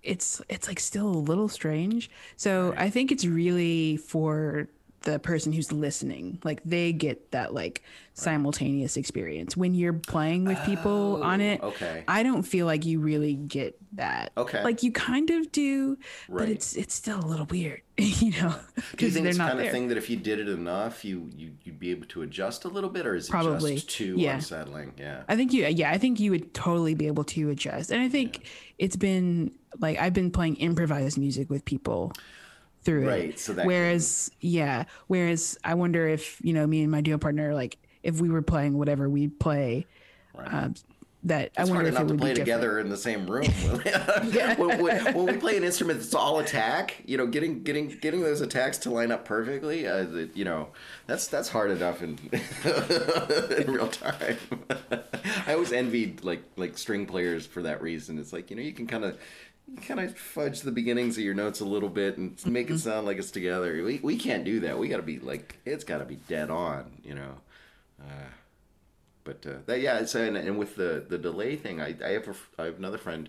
it's it's like still a little strange. So right. I think it's really for the person who's listening like they get that like simultaneous experience when you're playing with people oh, on it okay i don't feel like you really get that okay like you kind of do right. but it's it's still a little weird you know do you think it's kind there. of thing that if you did it enough you, you you'd be able to adjust a little bit or is it Probably. just too yeah. unsettling yeah i think you yeah i think you would totally be able to adjust and i think yeah. it's been like i've been playing improvised music with people through right, it. So that whereas, can... yeah, whereas I wonder if you know me and my duo partner, like if we were playing whatever we play, right. um, that it's I wonder hard if enough it would to play together in the same room. when, when, when, we play an instrument that's all attack, you know, getting getting getting those attacks to line up perfectly, uh, you know, that's that's hard enough in in real time. I always envied like like string players for that reason. It's like you know you can kind of kind of fudge the beginnings of your notes a little bit and make mm-hmm. it sound like it's together. We, we can't do that. We got to be like it's got to be dead on, you know. Uh, but uh, that yeah, it's and, and with the the delay thing, I I have a, I have another friend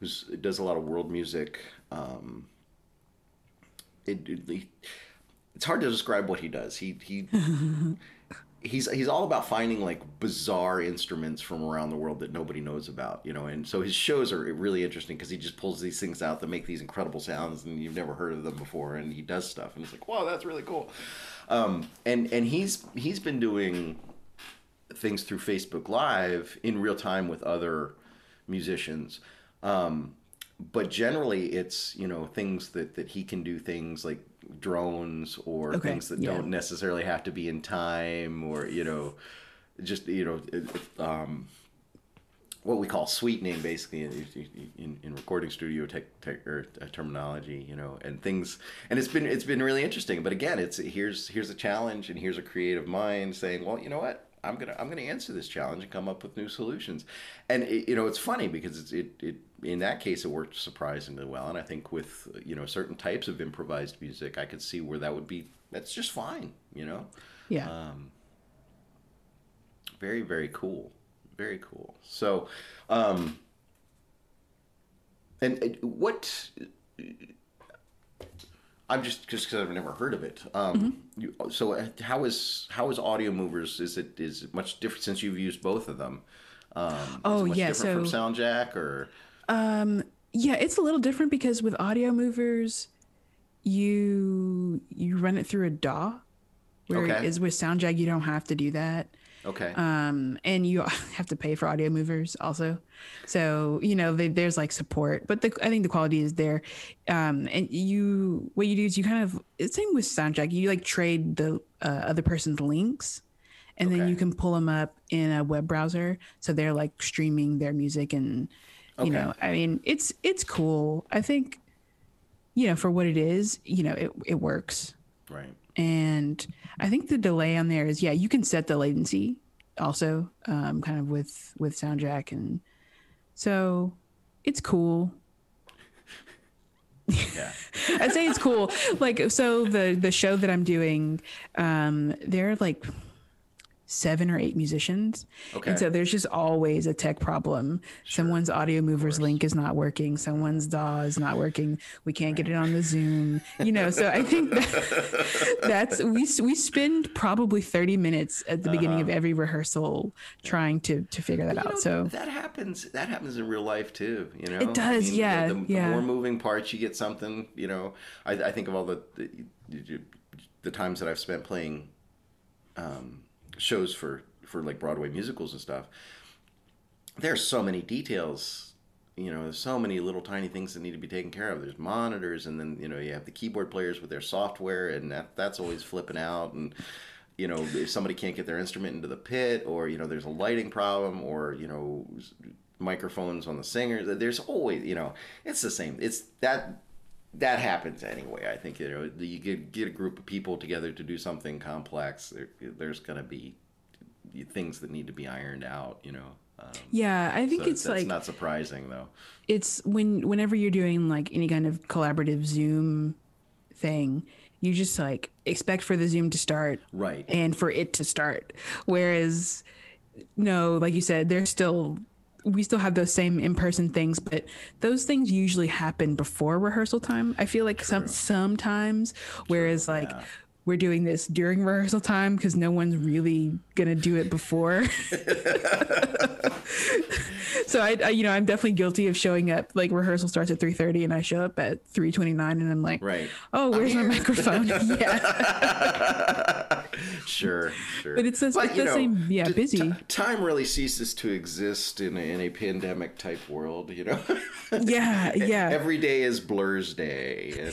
who does a lot of world music. Um, it, it, it's hard to describe what he does. He he he's he's all about finding like bizarre instruments from around the world that nobody knows about, you know. And so his shows are really interesting because he just pulls these things out that make these incredible sounds, and you've never heard of them before. And he does stuff, and it's like, wow, that's really cool. Um, and and he's he's been doing things through Facebook Live in real time with other musicians. Um, but generally, it's you know things that that he can do things like drones or okay. things that yeah. don't necessarily have to be in time or you know just you know um, what we call sweetening basically in, in, in recording studio tech, tech or uh, terminology you know and things and it's been it's been really interesting but again it's here's here's a challenge and here's a creative mind saying well you know what I'm gonna I'm gonna answer this challenge and come up with new solutions, and it, you know it's funny because it's, it it in that case, it worked surprisingly well. And I think with you know certain types of improvised music, I could see where that would be. That's just fine. You know. Yeah. Um, very very cool. Very cool. So, um, and, what? I'm just just because I've never heard of it. Um, you, so uh, how is how is Audio Movers? Is it is it much different since you've used both of them? Um, is Oh, it much yeah, different so- from SoundJack or yeah, it's a little different because with audio movers, you you run it through a DAW, whereas Okay. with SoundJack you don't have to do that. okay? um, and you have to pay for audio movers also. So you know they, there's like support, but the, I think the quality is there. Um, and you what you do is you kind of it's same with SoundJack. You like trade the uh, other person's links, and then you can pull them up in a web browser. So they're like streaming their music, and you know I mean it's it's cool. I think you know for what it is, you know it it works right. and I think the delay on there is yeah you can set the latency also um, kind of with with SoundJack and so it's cool. Yeah. I say it's cool. Like so the the show that I'm doing, um, there are like seven or eight musicians. Okay. And so there's just always a tech problem. Someone's audio movers link is not working. Someone's DAW is not working. We can't get it on the Zoom. You know, so I think that, that's we we spend probably 30 minutes at the beginning of every rehearsal trying to to figure that Uh-huh. You out. know, so that happens. That happens in real life too. You know, It does, the- yeah, The, the yeah. more moving parts you get, something. You know, I, I think of all the, the the times that I've spent playing um, shows for for like Broadway musicals and stuff. There's so many details. You know, there's so many little tiny things that need to be taken care of. There's monitors, and then you know you have the keyboard players with their software, and that that's always flipping out and you know if somebody can't get their instrument into the pit or you know there's a lighting problem or you know microphones on the singer there's always you know it's the same it's that that happens anyway. I think you know you get get a group of people together to do something complex there, there's going to be things that need to be ironed out you know um, yeah, I think so it's like not surprising though. It's when whenever you're doing like any kind of collaborative Zoom thing, you just like expect for the Zoom to start right. and for it to start. Whereas, no, like you said, there's still we still have those same in-person things, but those things usually happen before rehearsal time. I feel like some sometimes, whereas like yeah. We're doing this during rehearsal time because no one's really gonna do it before. so I, I, you know, I'm definitely guilty of showing up. Like rehearsal starts at 3:30, and I show up at 3:29, and I'm like, right "Oh, where's my microphone?" yeah. sure sure But it's the- it's the same- yeah, busy. t- time really ceases to exist in a, in a pandemic type world you know Yeah, yeah. Every day is Blur's day.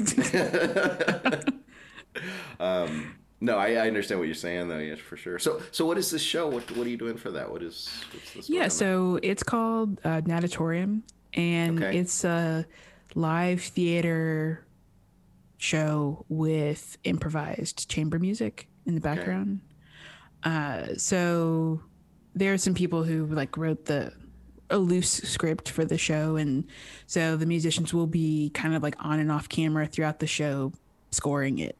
Um, no, I, I understand what you're saying, though. Yes, for sure. So, so what is this show? What What are you doing for that? What is? What's story Yeah, that? so it's called uh, Natatorium, and Okay. it's a live theater show with improvised chamber music in the background. Uh, so there are some people who like wrote the a loose script for the show, and so the musicians will be kind of like on and off camera throughout the show, scoring it.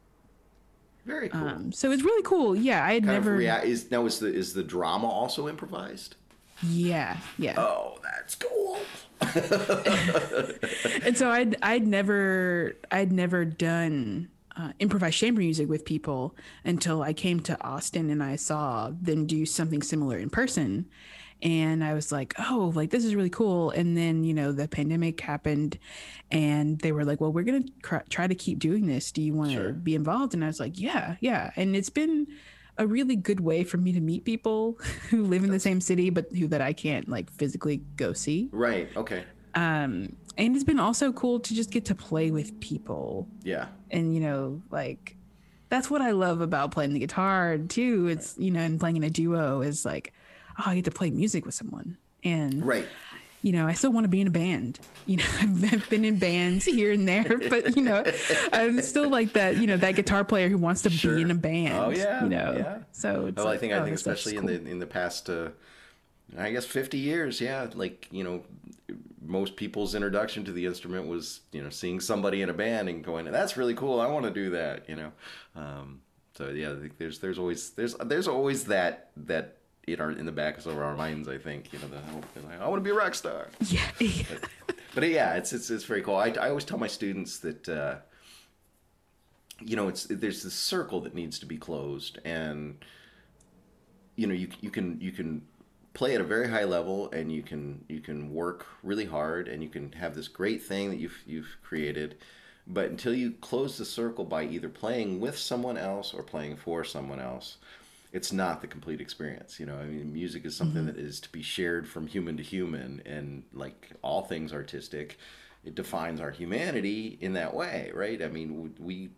Very cool. Um, so it's really cool. Yeah, I had kind never. rea- is now is the is the drama also improvised? yeah, yeah. Oh, that's cool. and so I'd I'd never I'd never done uh, improvised chamber music with people until I came to Austin and I saw them do something similar in person, and I was like, oh, like this is really cool. And then you know the pandemic happened, and they were like, well, we're gonna cr- try to keep doing this. Do you want to Sure. be involved? And I was like, yeah, yeah. And it's been a really good way for me to meet people who live in the same city but who that I can't like physically go see Right. Okay. um and it's been also cool to just get to play with people Yeah. and you know like that's what i love about playing the guitar too it's you know and playing in a duo is like oh i get to play music with someone and Right. you know i still want to be in a band you know i've been in bands here and there but you know i'm still like that you know that guitar player who wants to Sure. be in a band Oh, yeah, you know yeah. so it's Well, I think oh, I think especially in the in the past uh, I guess 50 years, yeah. Like, you know, most people's introduction to the instrument was, you know, seeing somebody in a band and going, that's really cool. I want to do that, you know. Um, so yeah, there's there's always there's there's always that that in our in the back of our minds. I think you know the like, I want to be a rock star. Yeah. but, but, yeah, it's it's it's very cool. I I always tell my students that. Uh, you know, it's there's this circle that needs to be closed, and you know, you you can you can play at a very high level and you can you can work really hard and you can have this great thing that you've you've created but until you close the circle by either playing with someone else or playing for someone else it's not the complete experience you know i mean music is something mm-hmm. that is to be shared from human to human and like all things artistic it defines our humanity in that way right i mean we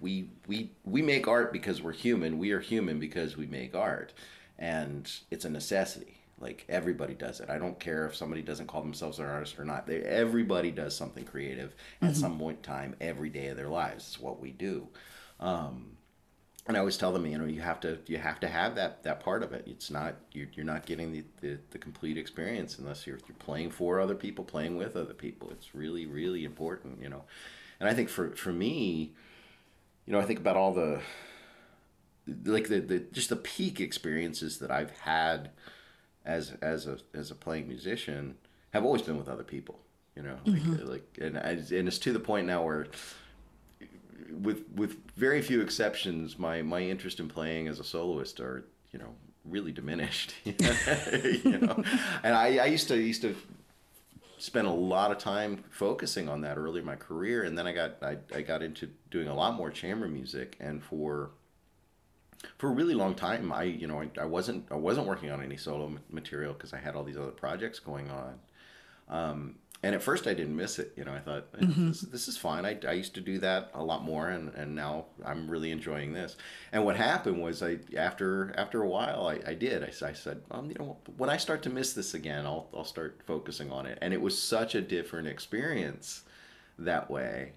we we we make art because we're human we are human because we make art and it's a necessity like everybody does it. I don't care if somebody doesn't call themselves an artist or not. They, everybody does something creative mm-hmm. at some point in time every day of their lives. It's what we do. Um, and I always tell them, you know, you have to you have to have that that part of it. It's not you're, you're not getting the, the, the complete experience unless you're, you're playing for other people, playing with other people. It's really really important, you know. And I think for for me, you know, I think about all the like the, the just the peak experiences that I've had as as a as a playing musician have always been with other people. You know, like mm-hmm. like and I, and it's to the point now where with with very few exceptions, my my interest in playing as a soloist are you know really diminished. you know, and I, I used to used to spend a lot of time focusing on that early in my career, and then I got I, I got into doing a lot more chamber music, and for for a really long time i you know i, I wasn't i wasn't working on any solo material because i had all these other projects going on um, and at first i didn't miss it you know i thought mm-hmm. this, this, is fine. I, I used to do that a lot more and, and now i'm really enjoying this. And what happened was i after after a while i, I did. I, I said um, you know when i start to miss this again I'll, I'll start focusing on it. And it was such a different experience that way.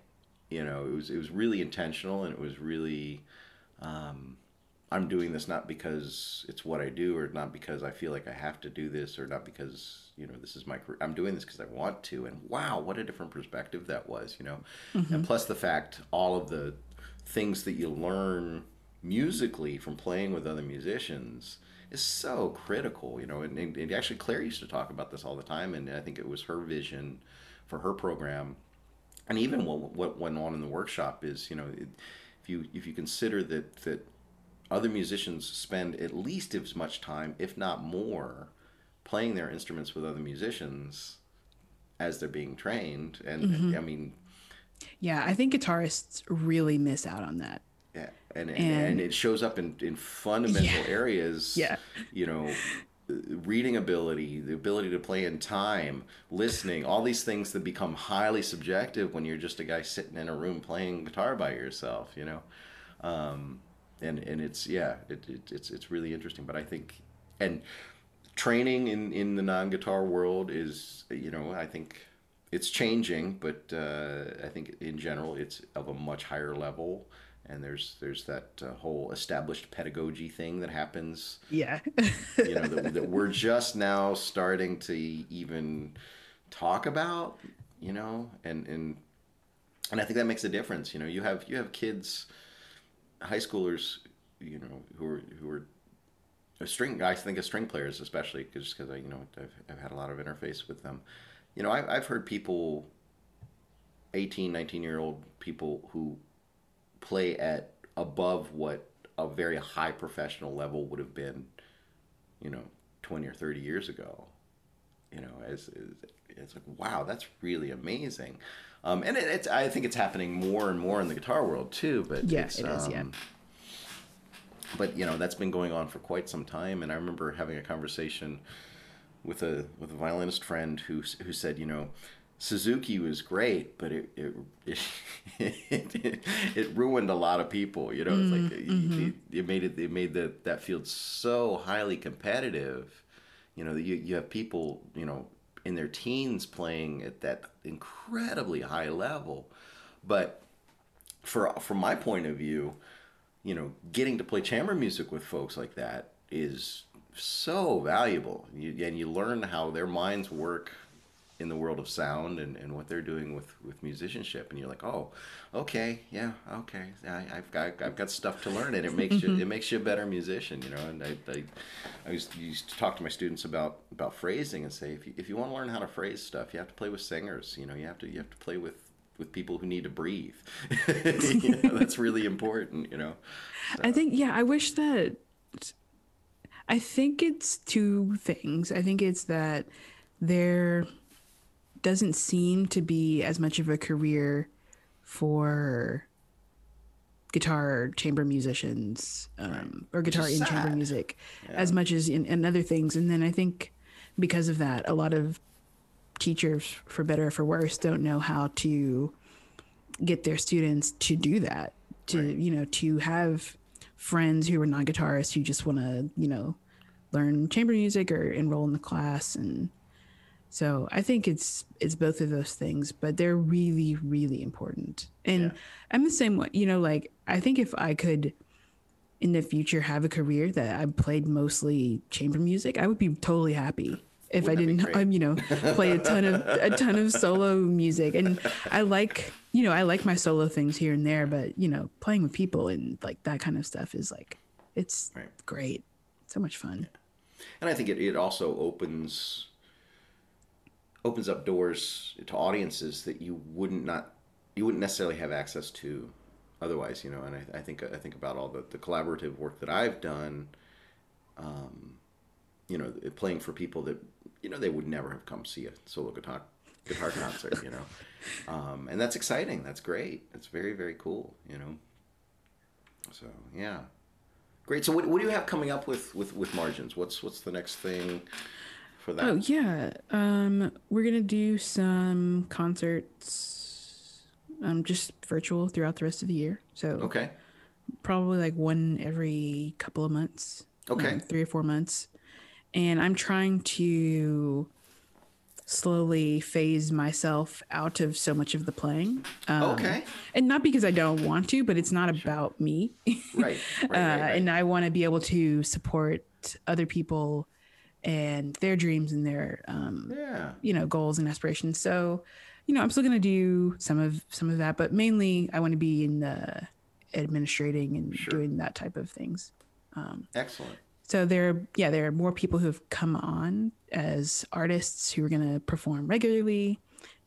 You know it was it was really intentional and it was really um, I'm doing this not because it's what I do or not because I feel like I have to do this or not because, you know, this is my career. I'm doing this because I want to. And wow, what a different perspective that was, you know. Mm-hmm. And plus the fact all of the things that you learn musically from playing with other musicians is so critical, you know. And, and, and actually, Clare used to talk about this all the time. And I think it was her vision for her program. And even what, what went on in the workshop is, you know, if you if you consider that that other musicians spend at least as much time, if not more, playing their instruments with other musicians as they're being trained. And mm-hmm. I mean, yeah, I think guitarists really miss out on that. Yeah, and and, and it shows up in in fundamental yeah. areas. Yeah, you know, reading ability, the ability to play in time, listening, all these things that become highly subjective when you're just a guy sitting in a room playing guitar by yourself. You know. Um, and and it's yeah, it, it, it's it's really interesting. But I think and training in in the non guitar world is you know I think it's changing, but uh, I think in general it's of a much higher level. And there's there's that uh, whole established pedagogy thing that happens. Yeah. you know that, that we're just now starting to even talk about. You know, and and and I think that makes a difference. You know, you have you have kids high schoolers, you know, who are who are a string. I think of string players especially, just because I, you know, I've, I've had a lot of interface with them. You know, I've, I've heard people, 18, 19 year old people who play at above what a very high professional level would have been, you know, 20 or 30 years ago. You know, as, as it's like, wow, that's really amazing. Um, and it, it's I think it's happening more and more in the guitar world too. But yeah, it is. Um, yeah. But you know that's been going on for quite some time, and I remember having a conversation with a with a violinist friend who who said, you know, Suzuki was great, but it it it, it, it ruined a lot of people. You know, it's like mm-hmm. it, it, made it it made the that field so highly competitive. You know, you you have people you know in their teens playing at that incredibly high level. But for from my point of view, you know, getting to play chamber music with folks like that is so valuable. You, and you learn how their minds work in the world of sound and, and what they're doing with, with musicianship. And you're like oh okay yeah okay. I, I've got I've got stuff to learn and it makes you it makes you a better musician you know? And I, I, I used, used to talk to my students about about phrasing and say if you, if you want to learn how to phrase stuff you have to play with singers you know? You have to you have to play with with people who need to breathe. You know, that's really important you know? So. I think yeah I wish that I think it's two things. I think it's that they're doesn't seem to be as much of a career for guitar chamber musicians um, or guitar in sad. chamber music yeah. as much as in, in other things and then i think because of that a lot of teachers for better or for worse don't know how to get their students to do that to right. you know to have friends who are non-guitarists who just want to you know learn chamber music or enroll in the class and so I think it's it's both of those things, but they're really really important. And yeah. I'm the same way, you know, like I think if I could in the future have a career that I played mostly chamber music, I would be totally happy. If Wouldn't I didn't, um, you know, play a ton of a ton of solo music, and I like, you know, I like my solo things here and there, but you know, playing with people and like that kind of stuff is like, it's right. great, so much fun. Yeah. And I think it, it also opens opens up doors to audiences that you wouldn't not you wouldn't necessarily have access to otherwise you know and i, I think i think about all the, the collaborative work that i've done um, you know playing for people that you know they would never have come see a solo guitar guitar concert you know. Um, and that's exciting. That's great. It's very very cool you know. So yeah. Great. So what, what do you have coming up with with with margins? What's what's the next thing for that? Oh yeah, um, we're gonna do some concerts, um, just virtual throughout the rest of the year. So okay, probably like one every couple of months. Okay, um, three or four months, and I'm trying to slowly phase myself out of so much of the playing. Um, okay. And not because I don't want to, but it's not sure. about me. right. right, right, right. And I want to be able to support other people and their dreams and their um, yeah. you know goals and aspirations. So, you know, I'm still going to do some of some of that, but mainly I want to be in the administrating and sure. doing that type of things. Um, Excellent. So there, yeah, there are more people who have come on as artists who are going to perform regularly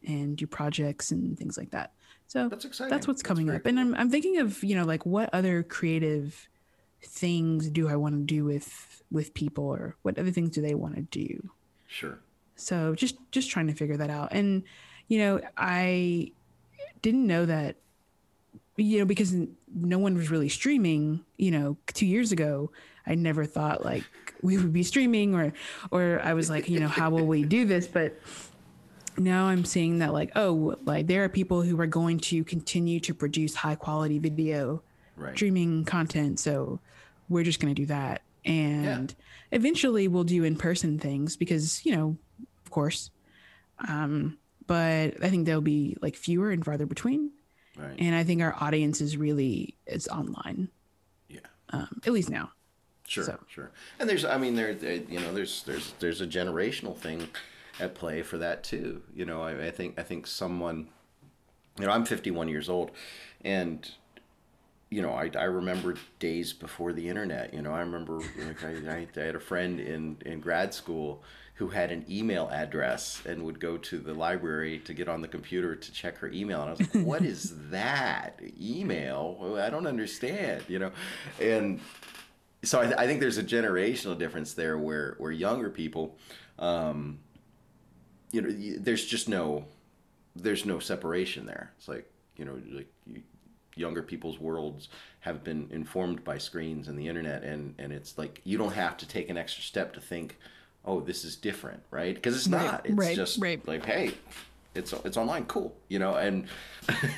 and do projects and things like that. So that's exciting. That's what's coming up, cool. and I'm I'm thinking of you know like what other creative things do I want to do with with people or what other things do they want to do? Sure. So just just trying to figure that out. And you know i didn't know that you know because no one was really streaming you know two years ago i never thought like we would be streaming or or i was like you know how will we do this? But now i'm seeing that like oh like there are people who are going to continue to produce high quality video right. streaming content. So we're just going to do that. And yeah. eventually we'll do in person things because you know of course. Um, but i think there'll be like fewer and farther between. Right. and i think our audience is really is online. Yeah. Um, at least now. Sure so. sure. And there's i mean there you know there's there's there's a generational thing at play for that too. You know I, I think i think someone you know i'm 51 years old and you know, I, I remember days before the internet. You know, I remember like I, I, had a friend in, in grad school who had an email address and would go to the library to get on the computer to check her email. And I was like, what is that? Email? I don't understand, you know? And so I, I think there's a generational difference there where, where younger people, um, you know, there's just no, there's no separation there. It's like, you know, like you, younger people's worlds have been informed by screens and the internet and and it's like you don't have to take an extra step to think oh this is different right? Because it's not. Right, it's right, just right. like hey it's it's online cool you know? And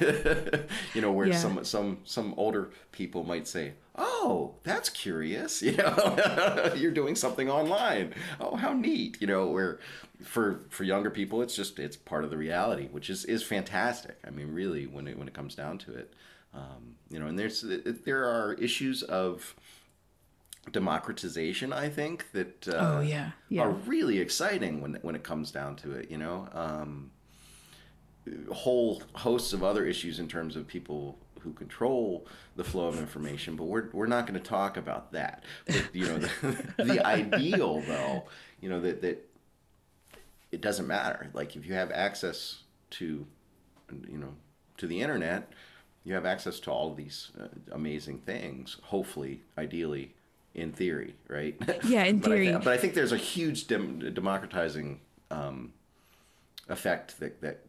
you know where yeah. some some some older people might say oh that's curious you know? You're doing something online. Oh how neat you know? Where for for younger people it's just it's part of the reality which is is fantastic. I mean really when it when it comes down to it um, you know, and there's there are issues of democratization. I think that uh, Oh, yeah. Yeah. are really exciting when when it comes down to it. You know, um, whole hosts of other issues in terms of people who control the flow of information, but we're we're not going to talk about that. But you know, the, the ideal though, you know that that it doesn't matter. Like if you have access to, you know, to the internet, you have access to all these uh, amazing things. Hopefully, ideally, in theory, right? Yeah, in But I thi- theory. but I think there's a huge dem- democratizing um, effect that that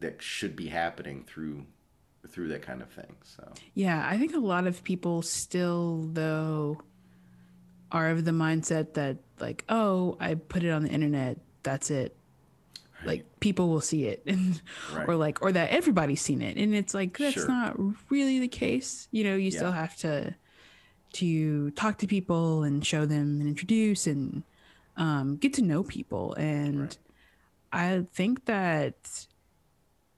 that should be happening through through that kind of thing. So Yeah, I think a lot of people still though are of the mindset that like, oh, I put it on the internet, that's it. Like people will see it and Right. or like or that everybody's seen it. And it's like that's Sure. not really the case. You know, you still have to to talk to people and show them and introduce and um, get to know people. And Right. I think that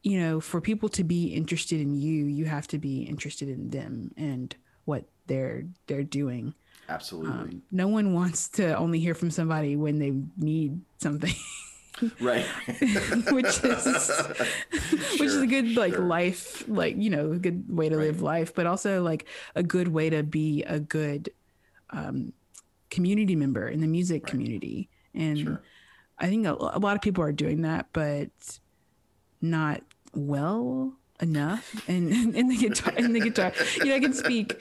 you know, for people to be interested in you, you have to be interested in them and what they're they're doing. absolutely Um, no one wants to only hear from somebody when they need something, right. which is which is a good like sure. life, like you know, a good way to live life, but also like a good way to be a good um, community member in the music community. And Sure. I think a, a lot of people are doing that, but not well enough. And in the guitar, in the guitar, you know, I can speak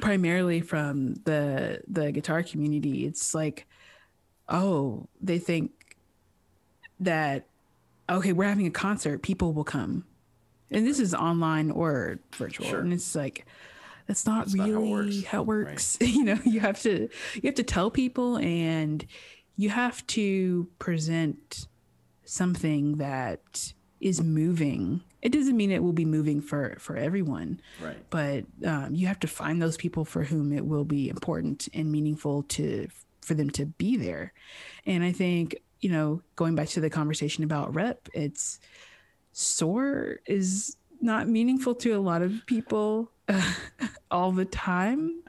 primarily from the the guitar community. It's like, oh, they think that okay, we're having a concert, people will come, and this is online or virtual, Sure. and it's like. That's not That's not really how it works, how it works. you know, you have to you have to tell people and you have to present something that is moving. It doesn't mean it will be moving for for everyone, Right. but um, you have to find those people for whom it will be important and meaningful to for them to be there. And I think you know, going back to the conversation about rep, it's Sor is not meaningful to a lot of people uh, all the time.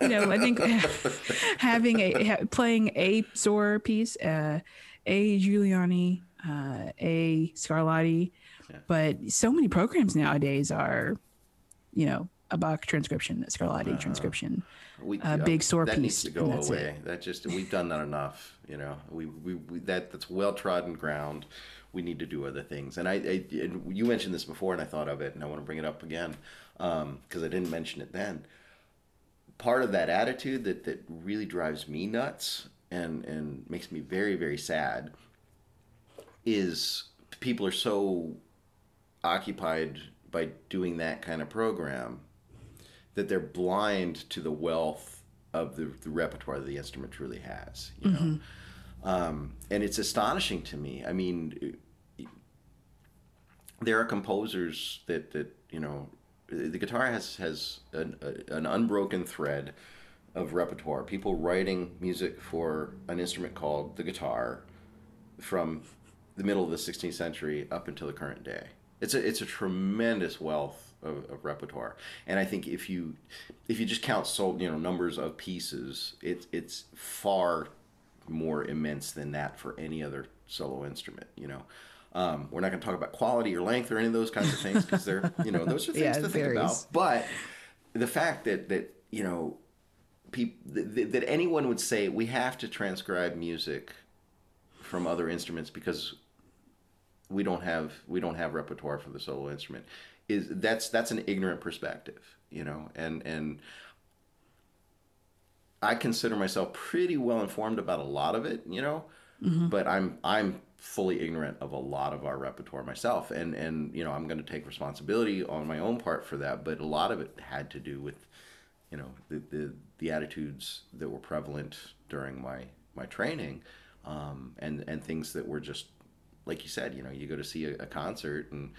You know, I think having a ha- playing a Sor piece, uh, a Giuliani, uh, a Scarlatti, but so many programs nowadays are, you know, a Bach transcription, a Scarlatti transcription. We, a big Sor that needs piece, to go away. it. That just we've done that enough. You know, we, we, we that that's well trodden ground. We need to do other things. And I, I and you mentioned this before, and I thought of it, and I want to bring it up again um, because I didn't mention it then. Part of that attitude that that really drives me nuts and and makes me very very sad is people are so occupied by doing that kind of program that they're blind to the wealth of the, the repertoire that the instrument truly has. You know, um, and it's astonishing to me. I mean, there are composers that that you know, the guitar has has an, a, an unbroken thread of repertoire. People writing music for an instrument called the guitar from the middle of the 16th century up until the current day. It's a it's a tremendous wealth of, of repertoire, and I think if you if you just count so you know numbers of pieces, it's it's far more immense than that for any other solo instrument. You know, um, we're not going to talk about quality or length or any of those kinds of things because they're you know those are things Yeah, to think about. But the fact that that you know peop, that, that anyone would say we have to transcribe music from other instruments because we don't have we don't have repertoire for the solo instrument is that's that's an ignorant perspective you know and and I consider myself pretty well informed about a lot of it you know but I'm I'm fully ignorant of a lot of our repertoire myself. And and you know I'm going to take responsibility on my own part for that but a lot of it had to do with you know the the, the attitudes that were prevalent during my my training um, and and things that were just like you said you know you go to see a, a concert and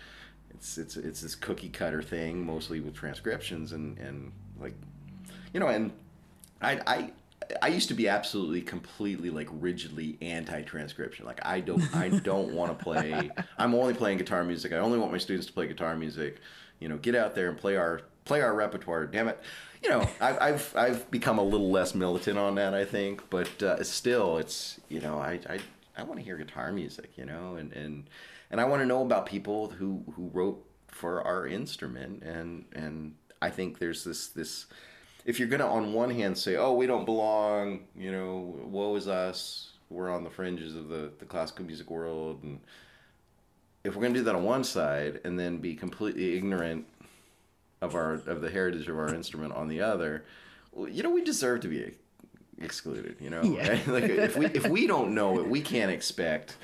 it's it's it's this cookie cutter thing mostly with transcriptions and and like you know and I I I used to be absolutely completely like rigidly anti-transcription. Like I don't I don't want to play. I'm only playing guitar music. I only want my students to play guitar music. You know, get out there and play our play our repertoire. Damn it, you know, I've I've, I've become a little less militant on that, I think, but uh, still, it's you know, I I, I want to hear guitar music, you know, and and and I want to know about people who who wrote for our instrument, and and I think there's this this. If you're gonna, on one hand, say, "Oh, we don't belong," you know, "Woe is us," we're on the fringes of the, the classical music world, and if we're gonna do that on one side, and then be completely ignorant of our of the heritage of our instrument on the other, you know, we deserve to be excluded. You know, Yeah. right? like if we if we don't know it, we can't expect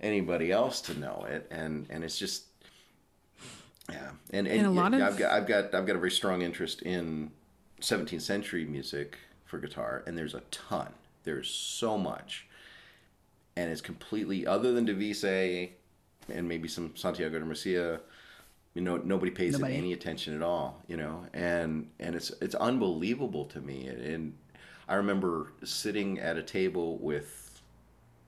anybody else to know it, and and it's just yeah, and and, And a lot yeah, of- I've got I've got I've got a very strong interest in 17th century music for guitar, and there's a ton. There's so much, and it's completely other than de Visée and maybe some Santiago de Murcia. You know, nobody pays Nobody. it any attention at all. You know, and and it's it's unbelievable to me. And I remember sitting at a table with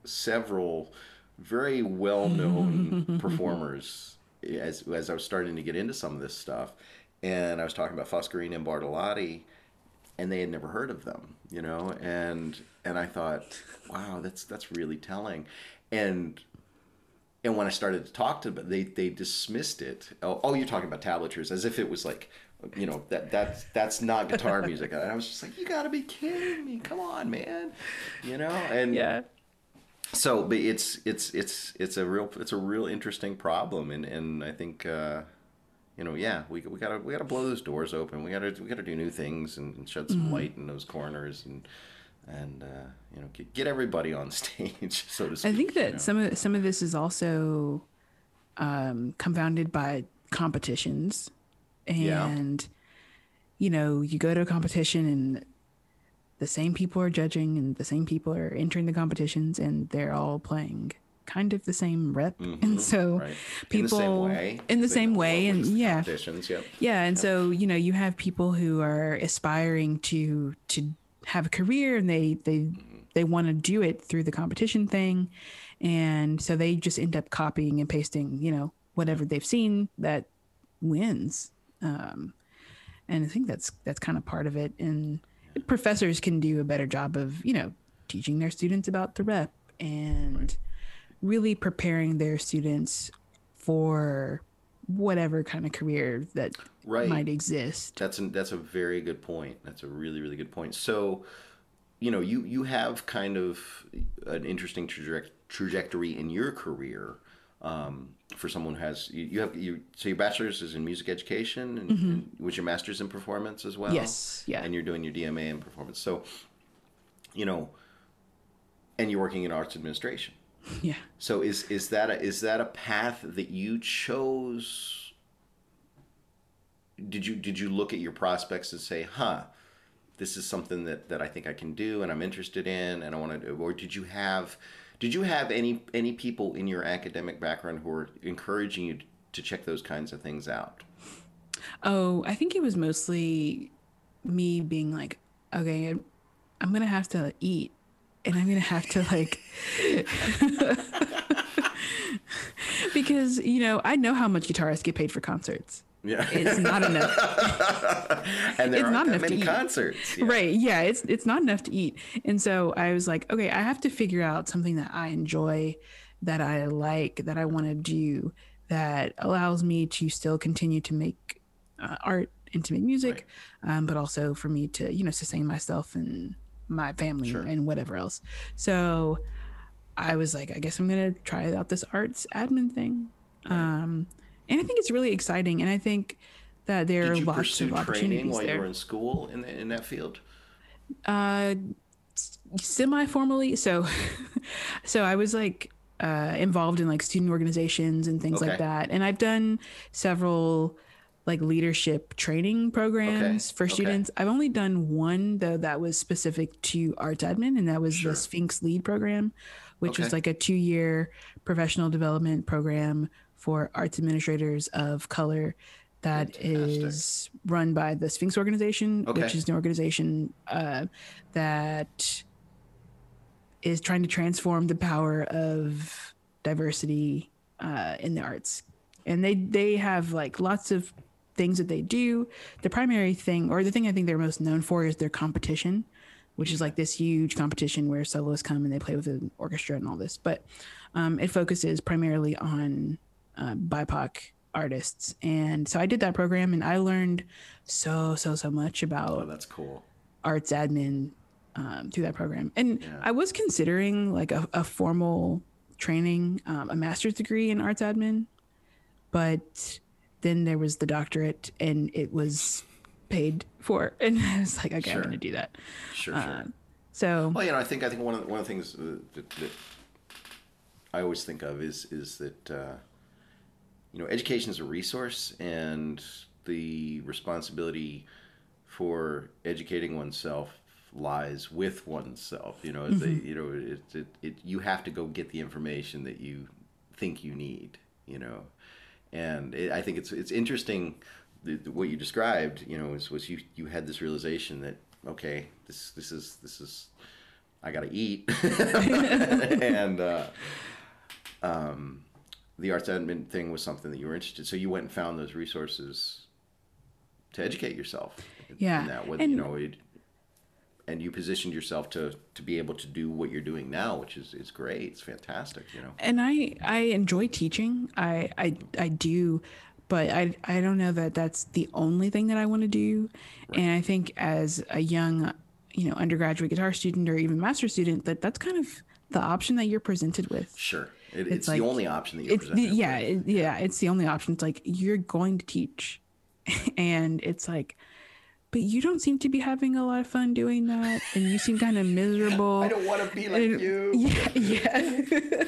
several very well-known performers as as I was starting to get into some of this stuff, and I was talking about Foscarini and Bartolotti, and they had never heard of them, you know, and and I thought, wow, that's that's really telling, and and when I started to talk to them, they they dismissed it. Oh, oh, you're talking about tablatures, as if it was like, you know, that that's that's not guitar music. And I was just like, you got to be kidding me! Come on, man, you know, and Yeah. So but it's it's it's it's a real it's a real interesting problem and and i think uh you know yeah we, we gotta we gotta blow those doors open we gotta we gotta do new things and, and shed some Mm-hmm. light in those corners and and uh you know get, get everybody on stage so to speak I think you that know? some of some of this is also um, confounded by competitions, Yeah. and you know, you go to a competition and the same people are judging, and the same people are entering the competitions, and they're all playing kind of the same rep, and so Mm-hmm. right. People in the same way. in the same way, and yeah, yep. Yeah, and so you know you have people who are aspiring to to have a career and they they they want to do it through the competition thing, and so they just end up copying and pasting you know whatever they've seen that wins, um, and I think that's that's kind of part of it. And professors can do a better job of you know teaching their students about the rep and really preparing their students for whatever kind of career that Right. might exist. That's a, that's a very good point. That's a really really good point. So, you know, you you have kind of an interesting traje- trajectory in your career. Um, for someone who has you, you have you so your bachelor's is in music education and, and was your master's in performance as well. Mm-hmm. Yes, yeah. And you're doing your DMA in performance. So, you know, and you're working in arts administration. Yeah. So is is that a, is that a path that you chose? Did you did you look at your prospects and say, "Huh, this is something that, that I think I can do and I'm interested in and I want to do," or did you have did you have any any people in your academic background who were encouraging you to check those kinds of things out? Oh, I think it was mostly me being like, okay, I'm gonna have to eat, and I'm gonna have to like, because you know I know how much guitarists get paid for concerts. Yeah, It's not enough. and there it's aren't not enough to many eat. concerts. Yeah. Right. Yeah. It's it's not enough to eat. And so I was like, okay, I have to figure out something that I enjoy, that I like, that I want to do, that allows me to still continue to make uh, art and to make music, um, but also for me to you know sustain myself and my family Sure. and whatever else. So I was like, I guess I'm gonna try out this arts admin thing. Um, and I think it's really exciting. And I think that there Did are lots of opportunities while there. you were in school in in that field? uh semi formally so so i was like uh involved in like student organizations and things Okay. like that and i've done several like leadership training programs Okay, for okay. students i've only done one though that was specific to arts admin and that was Sure. the sphinx lead program which was like a two year professional development program for arts administrators of color that is Fantastic. run by the Sphinx organization, which is an organization uh, that is trying to transform the power of diversity uh, in the arts. And they they have like lots of things that they do. The primary thing, or the thing I think they're most known for, is their competition, which is like this huge competition where soloists come and they play with an orchestra and all this. But um, it focuses primarily on uh, BIPOC artists, and so I did that program, and I learned so so so much about. Oh, that's cool. Arts admin um, through that program, and yeah. I was considering like a, a formal training, um, a master's degree in arts admin, but then there was the doctorate, and it was paid for, and I was like, okay, sure. I'm going to do that. Sure, uh, sure. So, well, you know, I think I think one of the, one of the things that, that I always think of is is that uh, you know education is a resource, and the responsibility for educating oneself lies with oneself. You know, mm-hmm. they, you know, it, it, it, you have to go get the information that you think you need. You know, and it, I think it's it's interesting the, the, what you described. You know, was, was you you had this realization that okay, this this is this is I got to eat, and uh, um, the arts admin thing was something that you were interested. So you went and found those resources to educate yourself. Yeah, in that, whether, and, you know, it, and you positioned yourself to to be able to do what you're doing now, which is is great. It's fantastic, you know. And I I enjoy teaching. I I I do, but I I don't know that that's the only thing that I want to do. Right. And I think as a young, you know, undergraduate guitar student or even master student, that that's kind of the option that you're presented with. Sure. It, it's, it's like, the only option that you're presented the, yeah, it, yeah, it's the only option. It's like you're going to teach. and it's like but you don't seem to be having a lot of fun doing that and you seem kind of miserable. I don't want to be like and, you. Yeah yeah.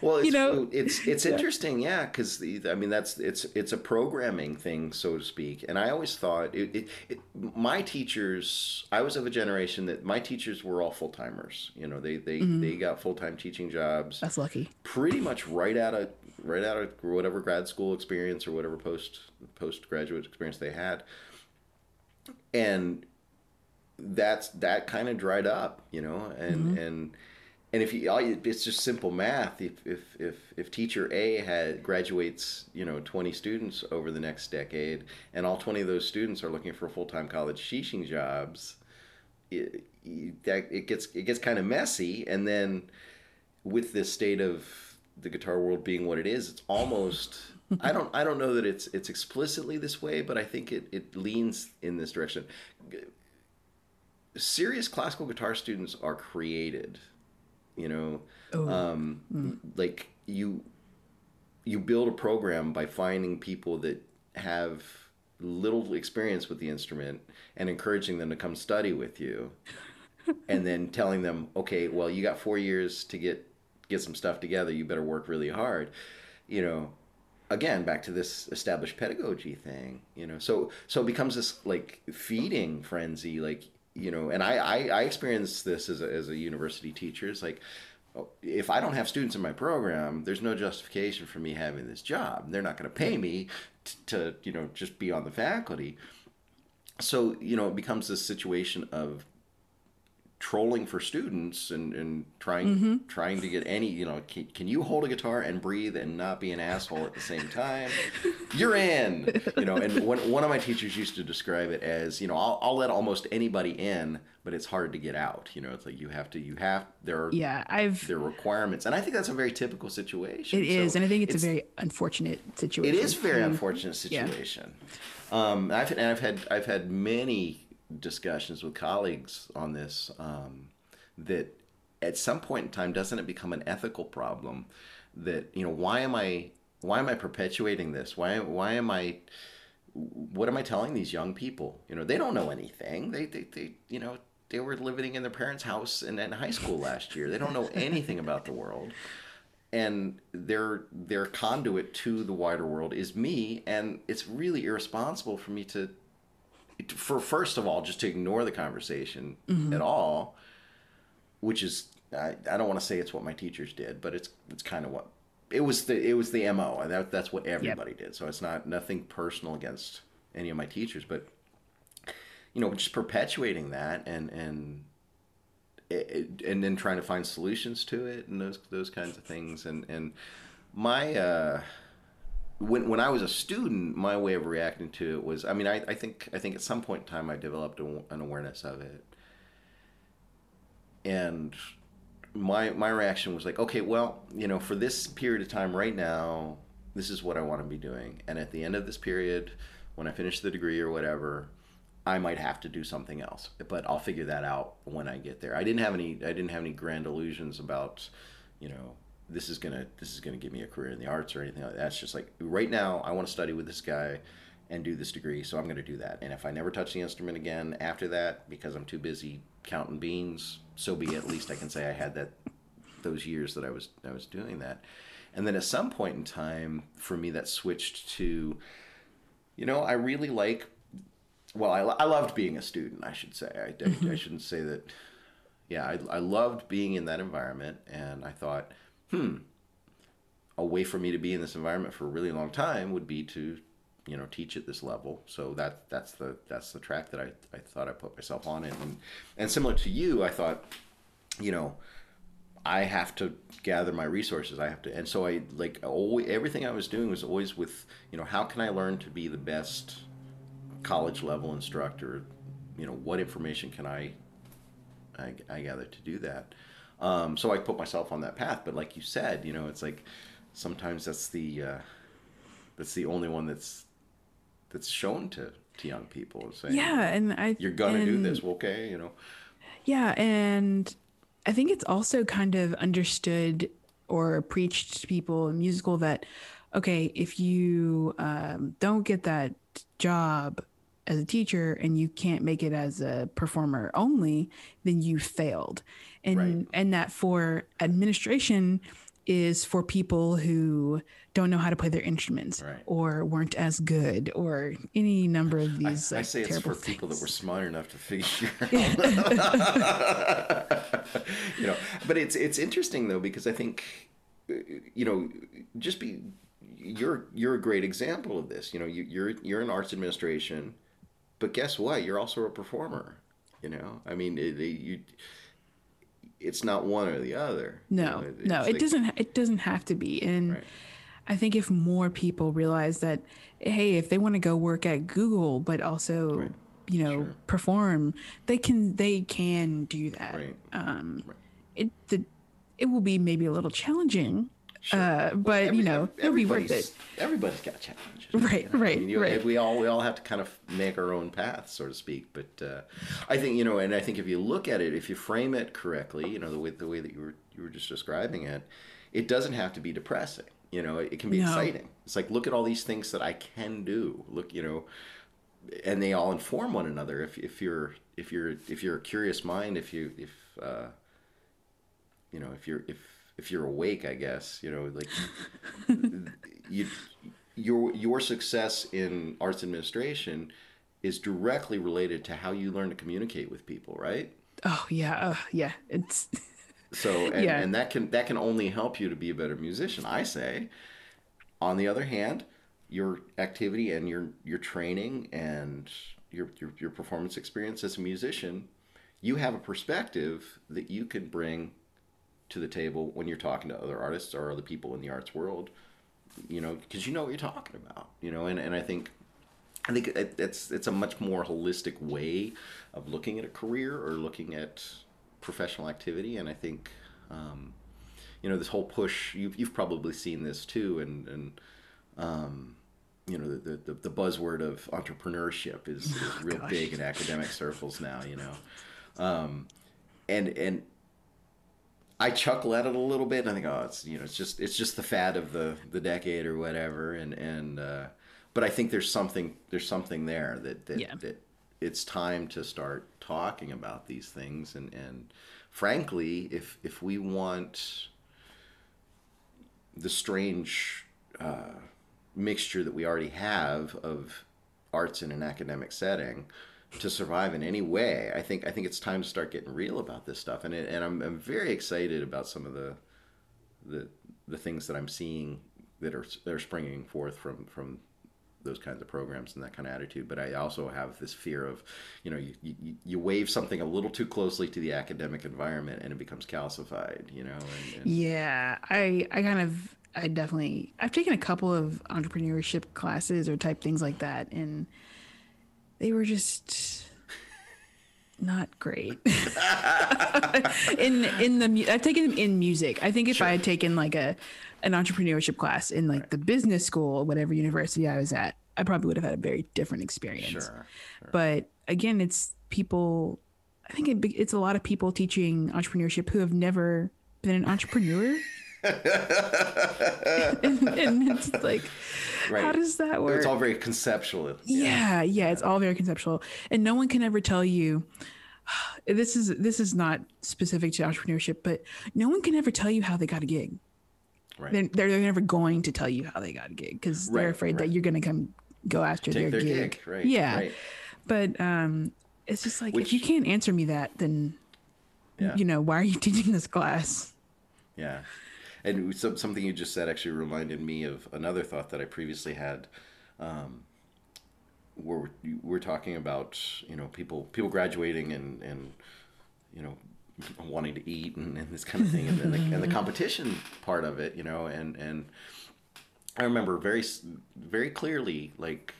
Well it's, you know? it's it's interesting yeah because i mean that's it's it's a programming thing so to speak. And i always thought it, it, it, my teachers i was of a generation that my teachers were all full-timers. You know they they, mm-hmm. they got full-time teaching jobs that's lucky. pretty much right out of right out of whatever grad school experience or whatever post postgraduate experience they had and that's that kind of dried up, you know, and mm-hmm. and and if you, it's just simple math. If if if if teacher A had graduates, you know, twenty students over the next decade, and all twenty of those students are looking for full time college teaching jobs, it, that it gets it gets kind of messy. And then with this state of the guitar world being what it is, it's almost I don't I don't know that it's it's explicitly this way, but I think it, it leans in this direction. Serious classical guitar students are created, you know, oh. um, mm. like you you build a program by finding people that have little experience with the instrument and encouraging them to come study with you and then telling them okay well you got four years to get get some stuff together you better work really hard you know again back to this established pedagogy thing you know? So so it becomes this like feeding frenzy like you know and i i, I experienced this as a, as a university teacher. It's like oh, if i don't have students in my program there's no justification for me having this job. They're not going to pay me t- to you know just be on the faculty. So you know it becomes this situation of trolling for students and, and trying mm-hmm. trying to get any you know can, can you hold a guitar and breathe and not be an asshole at the same time you're in you know and one, one of my teachers used to describe it as you know I'll, I'll let almost anybody in but it's hard to get out you know it's like you have to you have there are yeah i've there are requirements and i think that's a very typical situation It is, so and i think it's, it's, a very unfortunate situation it is a very unfortunate situation yeah. um I've, and i've had i've had many discussions with colleagues on this um, that at some point in time doesn't it become an ethical problem that you know why am I why am I perpetuating this? Why why am I what am I telling these young people? You know they don't know anything. They they, they you know they were living in their parents' house in, in high school last year. They don't know anything about the world. And their their conduit to the wider world is me. And it's really irresponsible for me to for first of all just to ignore the conversation mm-hmm. at all which is I, I don't want to say it's what my teachers did but it's it's kind of what it was the it was the mo and that, that's what everybody yep. did so it's not nothing personal against any of my teachers but you know just perpetuating that and and it, and then trying to find solutions to it and those those kinds of things and and my uh when when I was a student, my way of reacting to it was, I mean, I, I think I think at some point in time I developed a, an awareness of it, and my my reaction was like, okay, well, you know, for this period of time right now, this is what I want to be doing, and at the end of this period, when I finish the degree or whatever, I might have to do something else, but I'll figure that out when I get there. I didn't have any I didn't have any grand illusions about, you know, this is gonna this is gonna give me a career in the arts or anything like that. It's just like right now I want to study with this guy and do this degree, so I'm gonna do that. And if I never touch the instrument again after that because I'm too busy counting beans, so be it. At least I can say I had that those years that I was I was doing that. And then at some point in time, for me, that switched to, you know, I really like. Well, I, I loved being a student. I should say. I, I, I shouldn't say that. Yeah, I, I loved being in that environment, and I thought, hmm, a way for me to be in this environment for a really long time would be to you know teach at this level. So that that's the that's the track that I, I thought I put myself on and and similar to you I thought you know I have to gather my resources. I have to and so I like always, everything I was doing was always with you know how can I learn to be the best college level instructor? You know what information can I I, I gather to do that um, so I put myself on that path but like you said you know it's like sometimes that's the uh, that's the only one that's that's shown to to young people saying yeah and i you're gonna and, do this okay you know? Yeah and i think it's also kind of understood or preached to people in musical that okay if you um, don't get that job as a teacher and you can't make it as a performer only then you failed and right. and that for administration is for people who don't know how to play their instruments right. or weren't as good or any number of these. I, like, I say it's for things. people that were smart enough to figure out. you know, but it's it's interesting though because I think uh, you know just be you're you're a great example of this. You know, you, you're you're in arts administration, but guess what? You're also a performer. You know, I mean, it, it, you it's not one or the other. No, you know, no, it like, doesn't. It doesn't have to be. And right. I think if more people realize that, hey, if they want to go work at Google, but also, right. you know, sure. perform, they can. They can do that. Right. Um, it the it will be maybe a little challenging Sure. Uh, but well, every, you know, it'll be worth it. Everybody's got challenges. Right, you know? right, I mean, you, right. We all we all have to kind of make our own path, so to speak. But uh, I think you know, and I think if you look at it, if you frame it correctly, you know, the way the way that you were you were just describing it, it doesn't have to be depressing. You know, it, it can be no. exciting. It's like look at all these things that I can do. Look, you know, and they all inform one another. If if you're if you're if you're a curious mind, if you if uh, you know if you're if if you're awake, I guess you know, like you, your your success in arts administration is directly related to how you learn to communicate with people, right? Oh yeah, uh, yeah. It's so, and, yeah. and that can that can only help you to be a better musician. I say. On the other hand, your activity and your your training and your, your your performance experience as a musician, you have a perspective that you can bring to the table when you're talking to other artists or other people in the arts world you know because you know what you're talking about you know and, and i think i think it's it's a much more holistic way of looking at a career or looking at professional activity. And i think um, you know this whole push you've, you've probably seen this too and and um, you know the, the, the buzzword of entrepreneurship is, is oh, real big in academic circles now you know. Um, and and I chuckle at it a little bit. And I think, oh, it's you know, it's just it's just the fad of the the decade or whatever. And and uh, but I think there's something there's something there that that, yeah. that it's time to start talking about these things. And and frankly, if if we want the strange uh, mixture that we already have of arts in an academic setting to survive in any way, I think I think it's time to start getting real about this stuff, and it, and I'm, I'm very excited about some of the the the things that I'm seeing that are that are springing forth from from those kinds of programs and that kind of attitude. But I also have this fear of, you know, you, you, you wave something a little too closely to the academic environment and it becomes calcified, you know. And, and... Yeah, I I kind of I definitely I've taken a couple of entrepreneurship classes or type things like that, and they were just not great. in in the I've taken them in music. I think if I had taken like a an entrepreneurship class in like the business school whatever university I was at, I probably would have had a very different experience. Sure. But again, it's people. I think it, it's a lot of people teaching entrepreneurship who have never been an entrepreneur. and, and it's like, Right. how does that work? It's all very conceptual. yeah, yeah, it's all very conceptual, and no one can ever tell you. This is this is not specific to entrepreneurship, but no one can ever tell you how they got a gig. Right. They're, they're never going to tell you how they got a gig because they're afraid right. that you're going to come go after their, their gig. gig, right, Yeah, right. but um, it's just like if you can't answer me that, then Yeah. you know why are you teaching this class? Yeah. And some, something you just said actually reminded me of another thought that I previously had. Um, where we're, we're talking about, you know, people people graduating and, and you know, wanting to eat and, and this kind of thing, and, and, the, and the competition part of it, you know, and and I remember very very clearly, like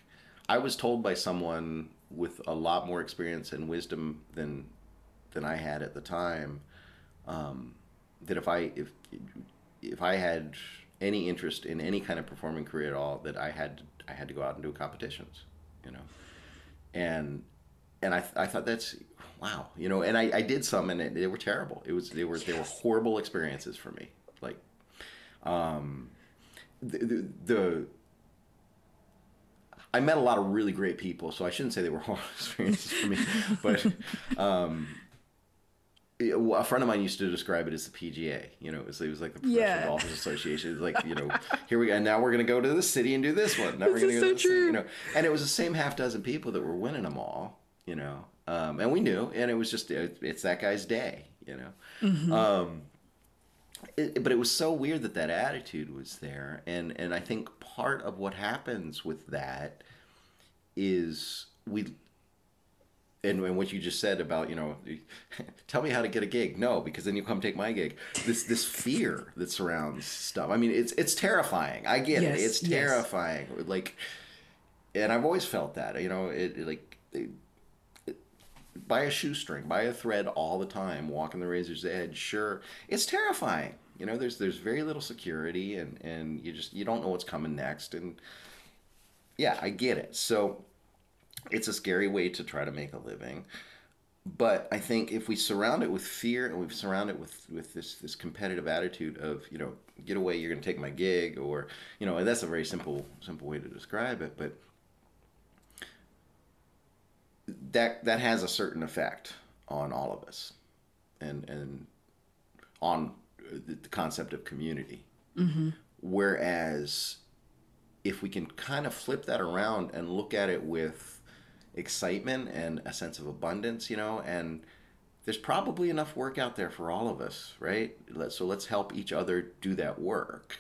I was told by someone with a lot more experience and wisdom than than I had at the time um, that if I if if I had any interest in any kind of performing career at all, that I had I had to go out and do competitions, you know, and and I, I thought that's wow, you know, and I, I did some and it, they were terrible. It was they were they were horrible experiences for me, like, um, the, the, the I met a lot of really great people, so I shouldn't say they were horrible experiences for me, but um, a friend of mine used to describe it as the PGA. You know, it was, it was like the Professional Yeah. Golfers Association. It's like you know, here we go. And now we're going to go to this city and do this one. Now we're This going to is go so to this city, true. You know, and it was the same half dozen people that were winning them all. You know, um, and we knew, and it was just it, it's that guy's day. You know, um, it, but it was so weird that that attitude was there, and and I think part of what happens with that is we and, and what you just said about you know tell me how to get a gig. No because then you come take my gig. This this fear that surrounds stuff. I mean it's it's terrifying. I get Yes, it it's yes. terrifying. Like and i've always felt that you know it, it like it, buy a shoestring buy a thread all the time walking the razor's edge. Sure it's terrifying. You know there's there's very little security and and you just you don't know what's coming next. And yeah i get it. So it's a scary way to try to make a living. But i think if we surround it with fear and we surround it with with this this competitive attitude of you know get away you're going to take my gig or you know and that's a very simple simple way to describe it but that that has a certain effect on all of us and and on the, the concept of community. Mm-hmm. Whereas if we can kind of flip that around and look at it with excitement and a sense of abundance, you know, and there's probably enough work out there for all of us, right? So let's help each other do that work.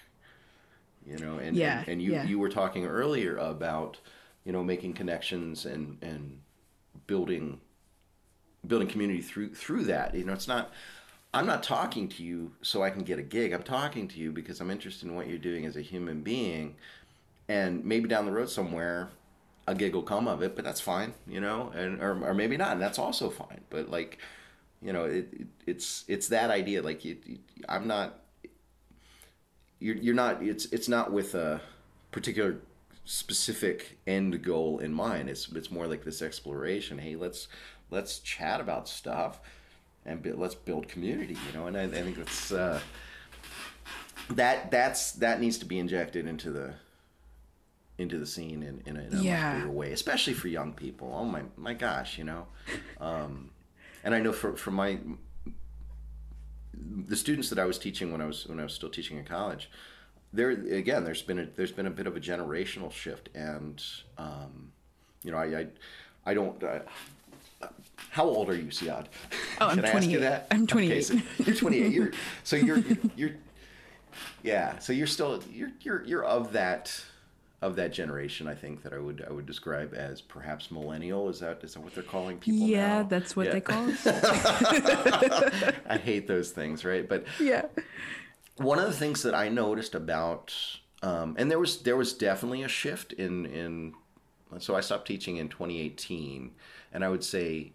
You know, and Yeah, and, and you yeah. you were talking earlier about, you know, making connections and and building building community through through that. You know, it's not I'm not talking to you so I can get a gig. I'm talking to you because I'm interested in what you're doing as a human being. And maybe down the road somewhere a gig will come of it, but that's fine, you know, and or, or maybe not, and that's also fine. But like, you know, it, it it's it's that idea. Like, you, you- I'm not. You're you're not. It's it's not with a particular specific end goal in mind. It's it's more like this exploration. Hey, let's let's chat about stuff, and bu- let's build community. You know, and I, I think that's uh, that that's that needs to be injected into the into the scene in, in a, in a Yeah. bigger way, especially for young people. Oh my my gosh, you know, um, and I know for for my the students that I was teaching when I was when I was still teaching in college, there again, there's been a there's been a bit of a generational shift, and um, you know, I I, I don't. I, how old are you, Siad? Oh, I'm Can I ask you 28. that? I'm Okay, 28. so you're 28. You're so you're you're yeah. So you're still you're you're you're of that of that generation. I think that I would I would describe as perhaps millennial. Is that is that what they're calling people? yeah, now? that's what Yeah. they call. I hate those things, right? But yeah. one of the things that I noticed about, um, and there was there was definitely a shift in in. So I stopped teaching in 2018, and I would say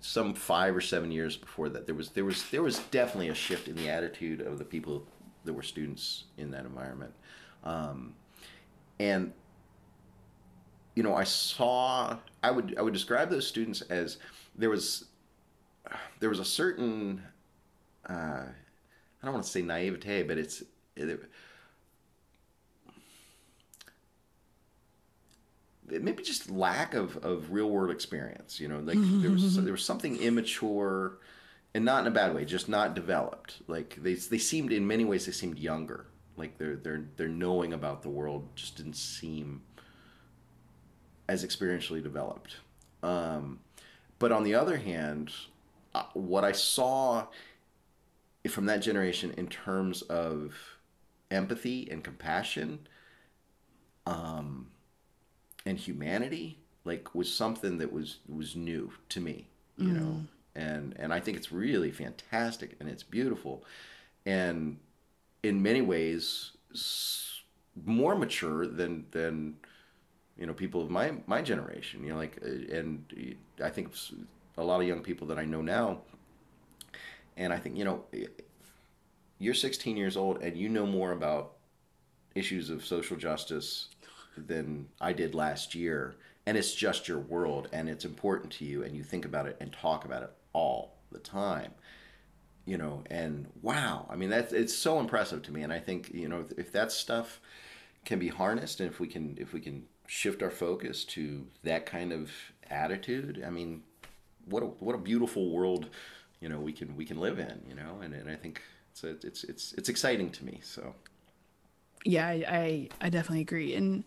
some five or seven years before that there was there was there was definitely a shift in the attitude of the people that were students in that environment, um, and you know I saw I would I would describe those students as there was there was a certain uh, I don't want to say naivete, but it's it, maybe just lack of, of real world experience. You know, like there was there was something immature, and not in a bad way, just not developed. Like they they seemed in many ways they seemed younger. Like their their their knowing about the world just didn't seem as experientially developed. Um, but on the other hand, uh, what I saw from that generation in terms of empathy and compassion um, and humanity like was something that was was new to me you mm. know and and i think it's really fantastic and it's beautiful and in many ways more mature than than you know people of my my generation you know like uh, and i think a lot of young people that i know now and I think, you know, you're 16 years old and you know more about issues of social justice than I did last year. And it's just your world and it's important to you and you think about it and talk about it all the time. You know, and wow, I mean, that's it's so impressive to me. And I think, you know, if, if that stuff can be harnessed and if we can, if we can shift our focus to that kind of attitude, I mean, what a, what a beautiful world you know we can we can live in you know? And, and i think it's a, it's it's it's exciting to me so. Yeah I, I i definitely agree. And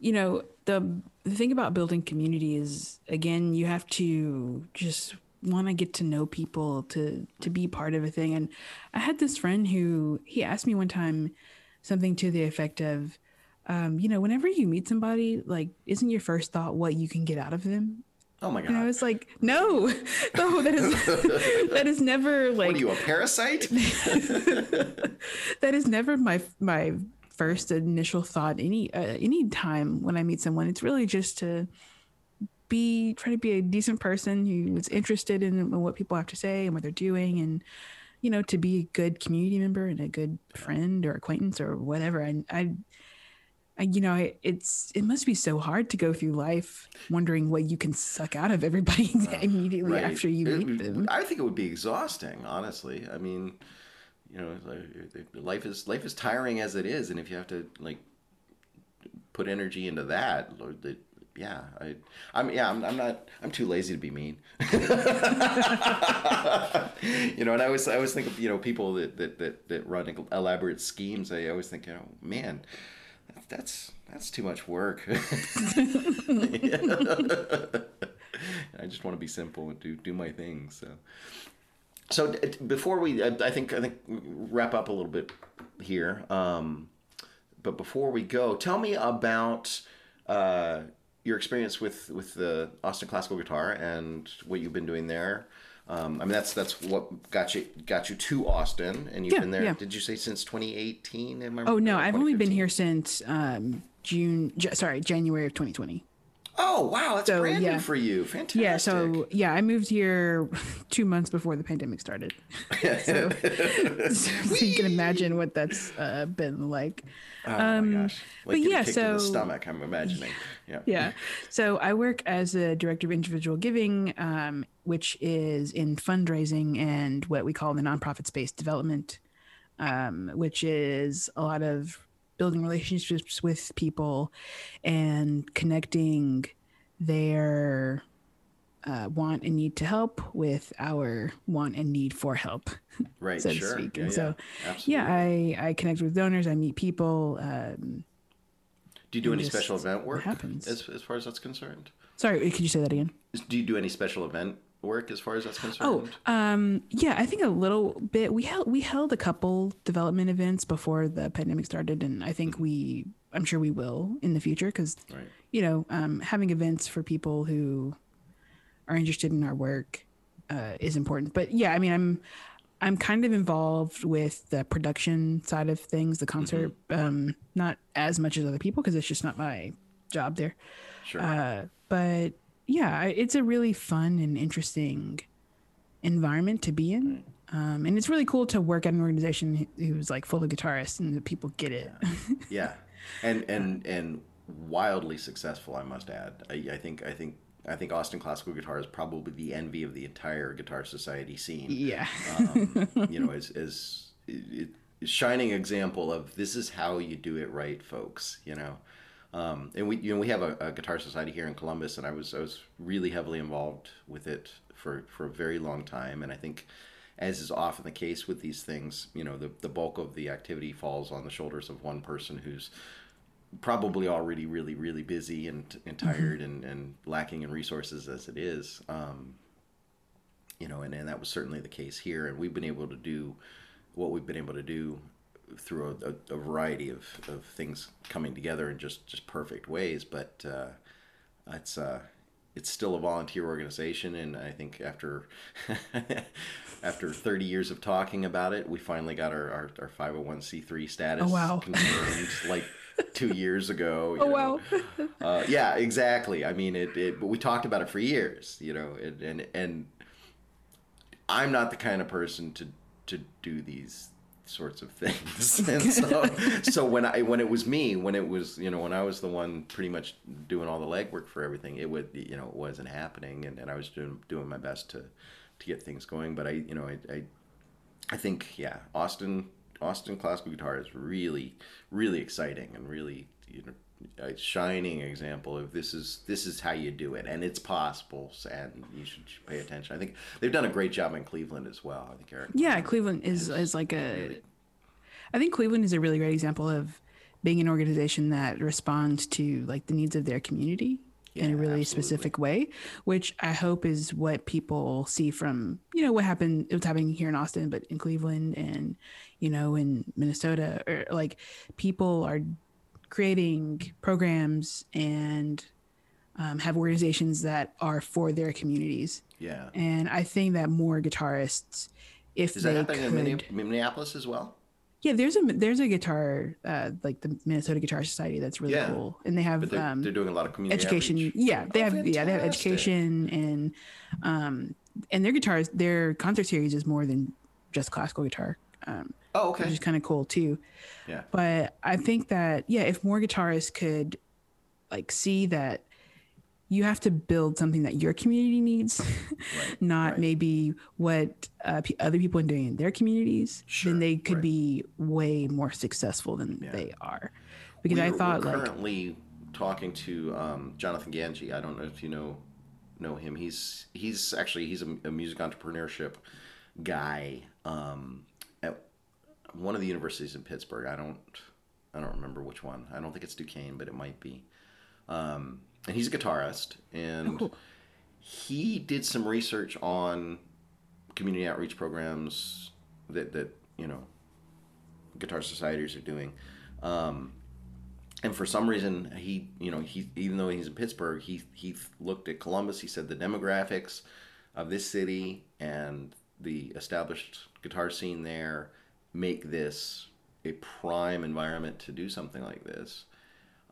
you know the the thing about building community is again you have to just want to get to know people to to be part of a thing and i had this friend who he asked me one time something to the effect of um, you know whenever you meet somebody like isn't your first thought what you can get out of them Oh my god! And I was like, no, no, that is that is never like. What are you a parasite? that is never my my first initial thought. Any uh, any time when I meet someone, it's really just to be try to be a decent person who is interested in what people have to say and what they're doing, and you know, to be a good community member and a good friend or acquaintance or whatever. I I you know, it's it must be so hard to go through life wondering what you can suck out of everybody uh, immediately right. after you it, meet them. I think it would be exhausting, honestly. I mean, you know, life is life is tiring as it is, and if you have to like put energy into that, yeah, I, I'm yeah, I'm, I'm not, I'm too lazy to be mean. you know, and I always, I always think of you know people that that that, that run elaborate schemes. I always think, you know, man that's that's too much work. I just want to be simple and do do my thing. So, so before we, I think I think wrap up a little bit here. Um, but before we go, tell me about uh, your experience with with the Austin Classical Guitar and what you've been doing there. Um, I mean, that's that's what got you got you to Austin, and you've yeah, been there. Yeah. Did you say since 2018? Am I oh no, I've only been here since um, June. J- sorry, January of 2020. Oh wow, that's so, brand yeah. new for you. Fantastic. Yeah, so yeah, I moved here two months before the pandemic started. so, so you can imagine what that's uh, been like. Oh um, my gosh! Like but yeah, so stomach. I'm imagining. Yeah. Yeah. So I work as a director of individual giving, um, which is in fundraising and what we call the nonprofit space development, um, which is a lot of building relationships with people and connecting their uh, want and need to help with our want and need for help, right? so sure. to speak. Yeah, and so, yeah, I I connect with donors. I meet people. Um, do you do any special event work? Happens as as far as that's concerned. Sorry, could you say that again? Do you do any special event work as far as that's concerned? Oh, um, yeah, I think a little bit. We held we held a couple development events before the pandemic started, and I think we, I'm sure we will in the future because, right. you know, um, having events for people who are interested in our work uh, is important. But yeah, I mean, I'm I'm kind of involved with the production side of things, the concert, um, not as much as other people because it's just not my job there. Sure. Uh, but yeah, it's a really fun and interesting environment to be in. Um, and it's really cool to work at an organization who's like full of guitarists and the people get it. yeah, and and and wildly successful, I must add. I, I think I think I think Austin classical guitar is probably the envy of the entire guitar society scene. yeah. Um, you know, as as it, it, shining example of this is how you do it right, folks. You know. Um, and we, you know, we have a, a guitar society here in Columbus, and I was, I was really heavily involved with it for, for a very long time. And I think, as is often the case with these things, you know, the, the bulk of the activity falls on the shoulders of one person who's probably already really, really busy and, and tired and, and lacking in resources as it is. Um, you know, and, and that was certainly the case here. And we've been able to do what we've been able to do through a, a, a variety of, of things coming together in just, just perfect ways. But uh, it's uh, it's still a volunteer organization, and I think after after 30 years of talking about it, we finally got our, our, our 501c3 status Oh, wow. confirmed like two years ago. Oh, know. wow. uh, yeah, exactly. I mean, it, it. But we talked about it for years, you know, and and, and I'm not the kind of person to to do these sorts of things. and so, so when I when it was me, when it was you know when I was the one pretty much doing all the legwork for everything, it would you know it wasn't happening, and, and I was doing doing my best to to get things going. But I you know I I, I think yeah, Austin Austin classical guitar is really really exciting and really you know a shining example of this is this is how you do it and it's possible and you should pay attention. I think they've done a great job in Cleveland as well. I think Eric. Yeah, Cleveland is is like a. I think Cleveland is a really great example of being an organization that responds to like the needs of their community in a really absolutely. specific way, which I hope is what people see from you know what happened. It was happening here in Austin, but in Cleveland and you know in Minnesota, or like people are creating programs and um, have organizations that are for their communities. Yeah. And I think that more guitarists, if Is that they happening in could, Minne- Minneapolis as well? Yeah, there's a there's a guitar uh, like the Minnesota Guitar Society that's really Yeah. cool, and they have they're, um, they're doing a lot of community education. outreach. Yeah, they Oh, have yeah they have education and um and their guitars their concert series is more than just classical guitar, um, Oh, which is kind of cool too. Yeah. But I think that yeah, if more guitarists could like see that you have to build something that your community needs, not right. maybe what uh, p- other people are doing in their communities, Sure, then they could right. be way more successful than Yeah. they are. Because I We're- thought we're like currently talking to um, Jonathan Ganji. I don't know if you know know him. He's he's actually he's a, a music entrepreneurship guy um, at one of the universities in Pittsburgh. I don't I don't remember which one. I don't think it's Duquesne, but it might be. Um, and he's a guitarist, and cool. he did some research on community outreach programs that that you know guitar societies are doing. Um, and for some reason, he, you know, he even though he's in Pittsburgh, he he looked at Columbus. He said the demographics of this city and the established guitar scene there make this a prime environment to do something like this.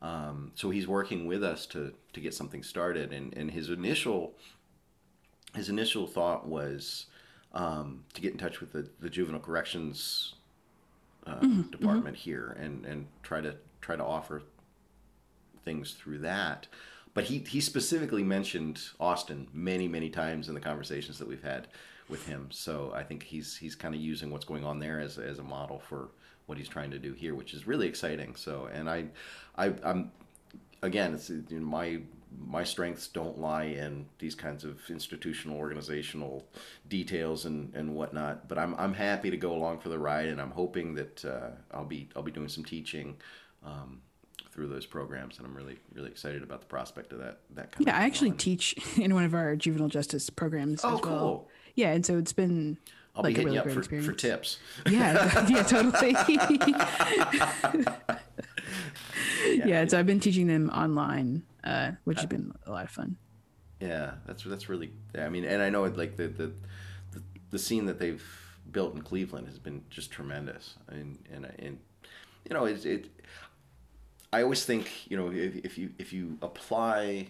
Um, so he's working with us to to get something started. And and his initial his initial thought was um, to get in touch with the, the juvenile corrections uh, department here and and try to try to offer things through that. But he he specifically mentioned Austin many many times in the conversations that we've had with him. So I think he's he's kind of using what's going on there as as a model for what he's trying to do here, which is really exciting. So and I I I'm again it's you know, my my strengths don't lie in these kinds of institutional organizational details and, and whatnot but I'm, I'm happy to go along for the ride and I'm hoping that uh, I'll be I'll be doing some teaching um, through those programs and I'm really really excited about the prospect of that that kind yeah, I actually teach in one of our juvenile justice programs Oh, as well. cool. Yeah, and so it's been I'll like be hitting really you up for, experience. for tips Yeah, yeah, totally. yeah, so I've been teaching them online, uh, which has been a lot of fun. Yeah, that's that's really. I mean, and I know it like the the the, the scene that they've built in Cleveland has been just tremendous. And and and you know, it, it I always think you know if, if you if you apply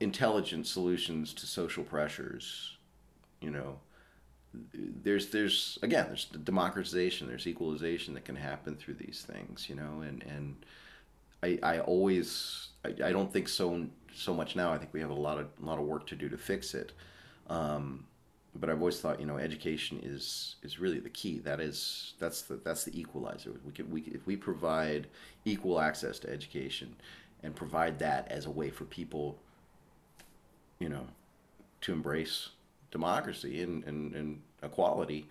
intelligent solutions to social pressures, you know, there's there's again there's democratization, there's equalization that can happen through these things, you know, and and I I always I, I don't think so so much now. I think we have a lot of a lot of work to do to fix it. Um, but I've always thought, you know, education is is really the key. That is that's the that's the equalizer. We could we if we provide equal access to education, and provide that as a way for people, you know, to embrace democracy and and, and equality.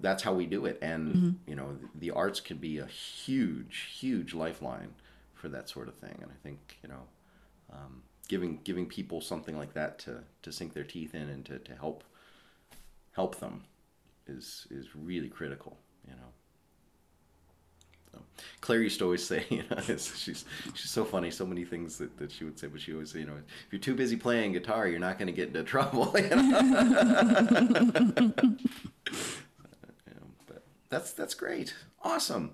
That's how we do it. And mm-hmm. you know, the, arts can be a huge huge lifeline for that sort of thing. And I think you know. Um, giving giving people something like that to, to sink their teeth in and to, to help help them is is really critical, you know. Clare used to always say, you know, she's she's so funny, so many things that, that she would say, but she always say, you know, if you're too busy playing guitar, you're not going to get into trouble. You know? but that's that's great, awesome.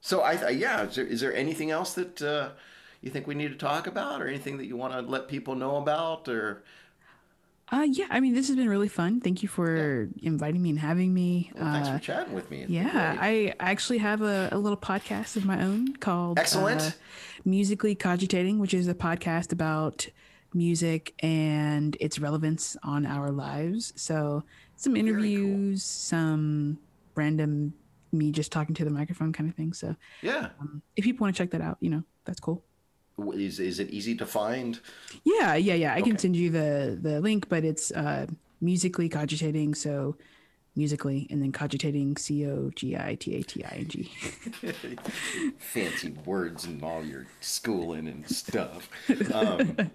So I, I yeah, is there, is there anything else that uh, you think we need to talk about, or anything that you want to let people know about, or uh, yeah, I mean, this has been really fun. Thank you for yeah. inviting me and having me. Well, thanks uh, for chatting with me. It's yeah, I actually have a, a, little podcast of my own called Excellent. Uh, Musically Cogitating, which is a podcast about music and its relevance on our lives. So, some interviews, cool. some random me just talking to the microphone kind of thing. So, yeah, um, if people want to check that out, you know, that's cool is is it easy to find? Yeah, yeah, yeah. I okay. can send you the the link, but it's uh, musically cogitating. So musically, and then cogitating, C O G I T A T I N G. Fancy words and all your schooling and stuff. Um,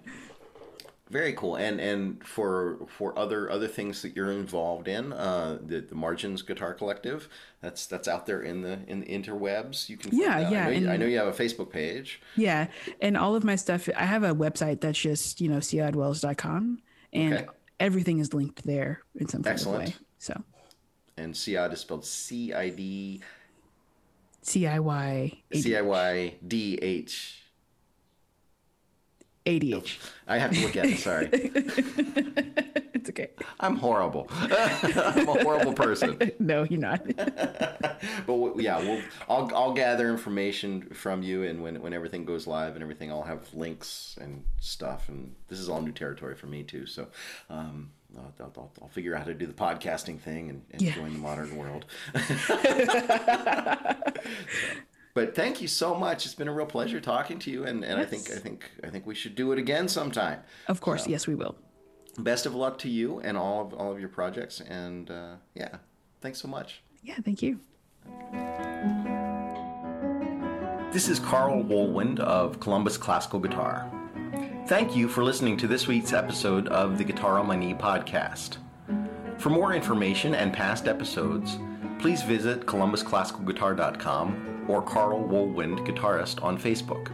very cool. And and for for other other things that you're involved in, uh, the the Margins Guitar Collective, that's that's out there in the in the interwebs. You can yeah yeah. I know, you, I know, you, have a Facebook page. Yeah, and all of my stuff. I have a website that's just you know ciyadhwells.com, and okay. everything is linked there in some kind Excellent. of way. So. And Ciyadh is spelled C I D. C I Y. C I Y D H ADH. I have to look at it. Sorry. it's okay. I'm horrible. I'm a horrible person. no, you're not. but yeah, we'll, I'll, I'll gather information from you, and when, when everything goes live and everything, I'll have links and stuff. And this is all new territory for me too. So um, I'll, I'll, I'll, figure out how to do the podcasting thing and, and yeah. join the modern world. so. But thank you so much. It's been a real pleasure talking to you, and, and yes. I think I think I think we should do it again sometime. Of course, so, yes, we will. Best of luck to you and all of all of your projects, and uh, yeah, thanks so much. Yeah, thank you. This is Carl Wohlwend of Columbus Classical Guitar. Thank you for listening to this week's episode of the Guitar on My Knee podcast. For more information and past episodes, please visit columbusclassicalguitar.com or Carl Wohlwend Guitarist on Facebook.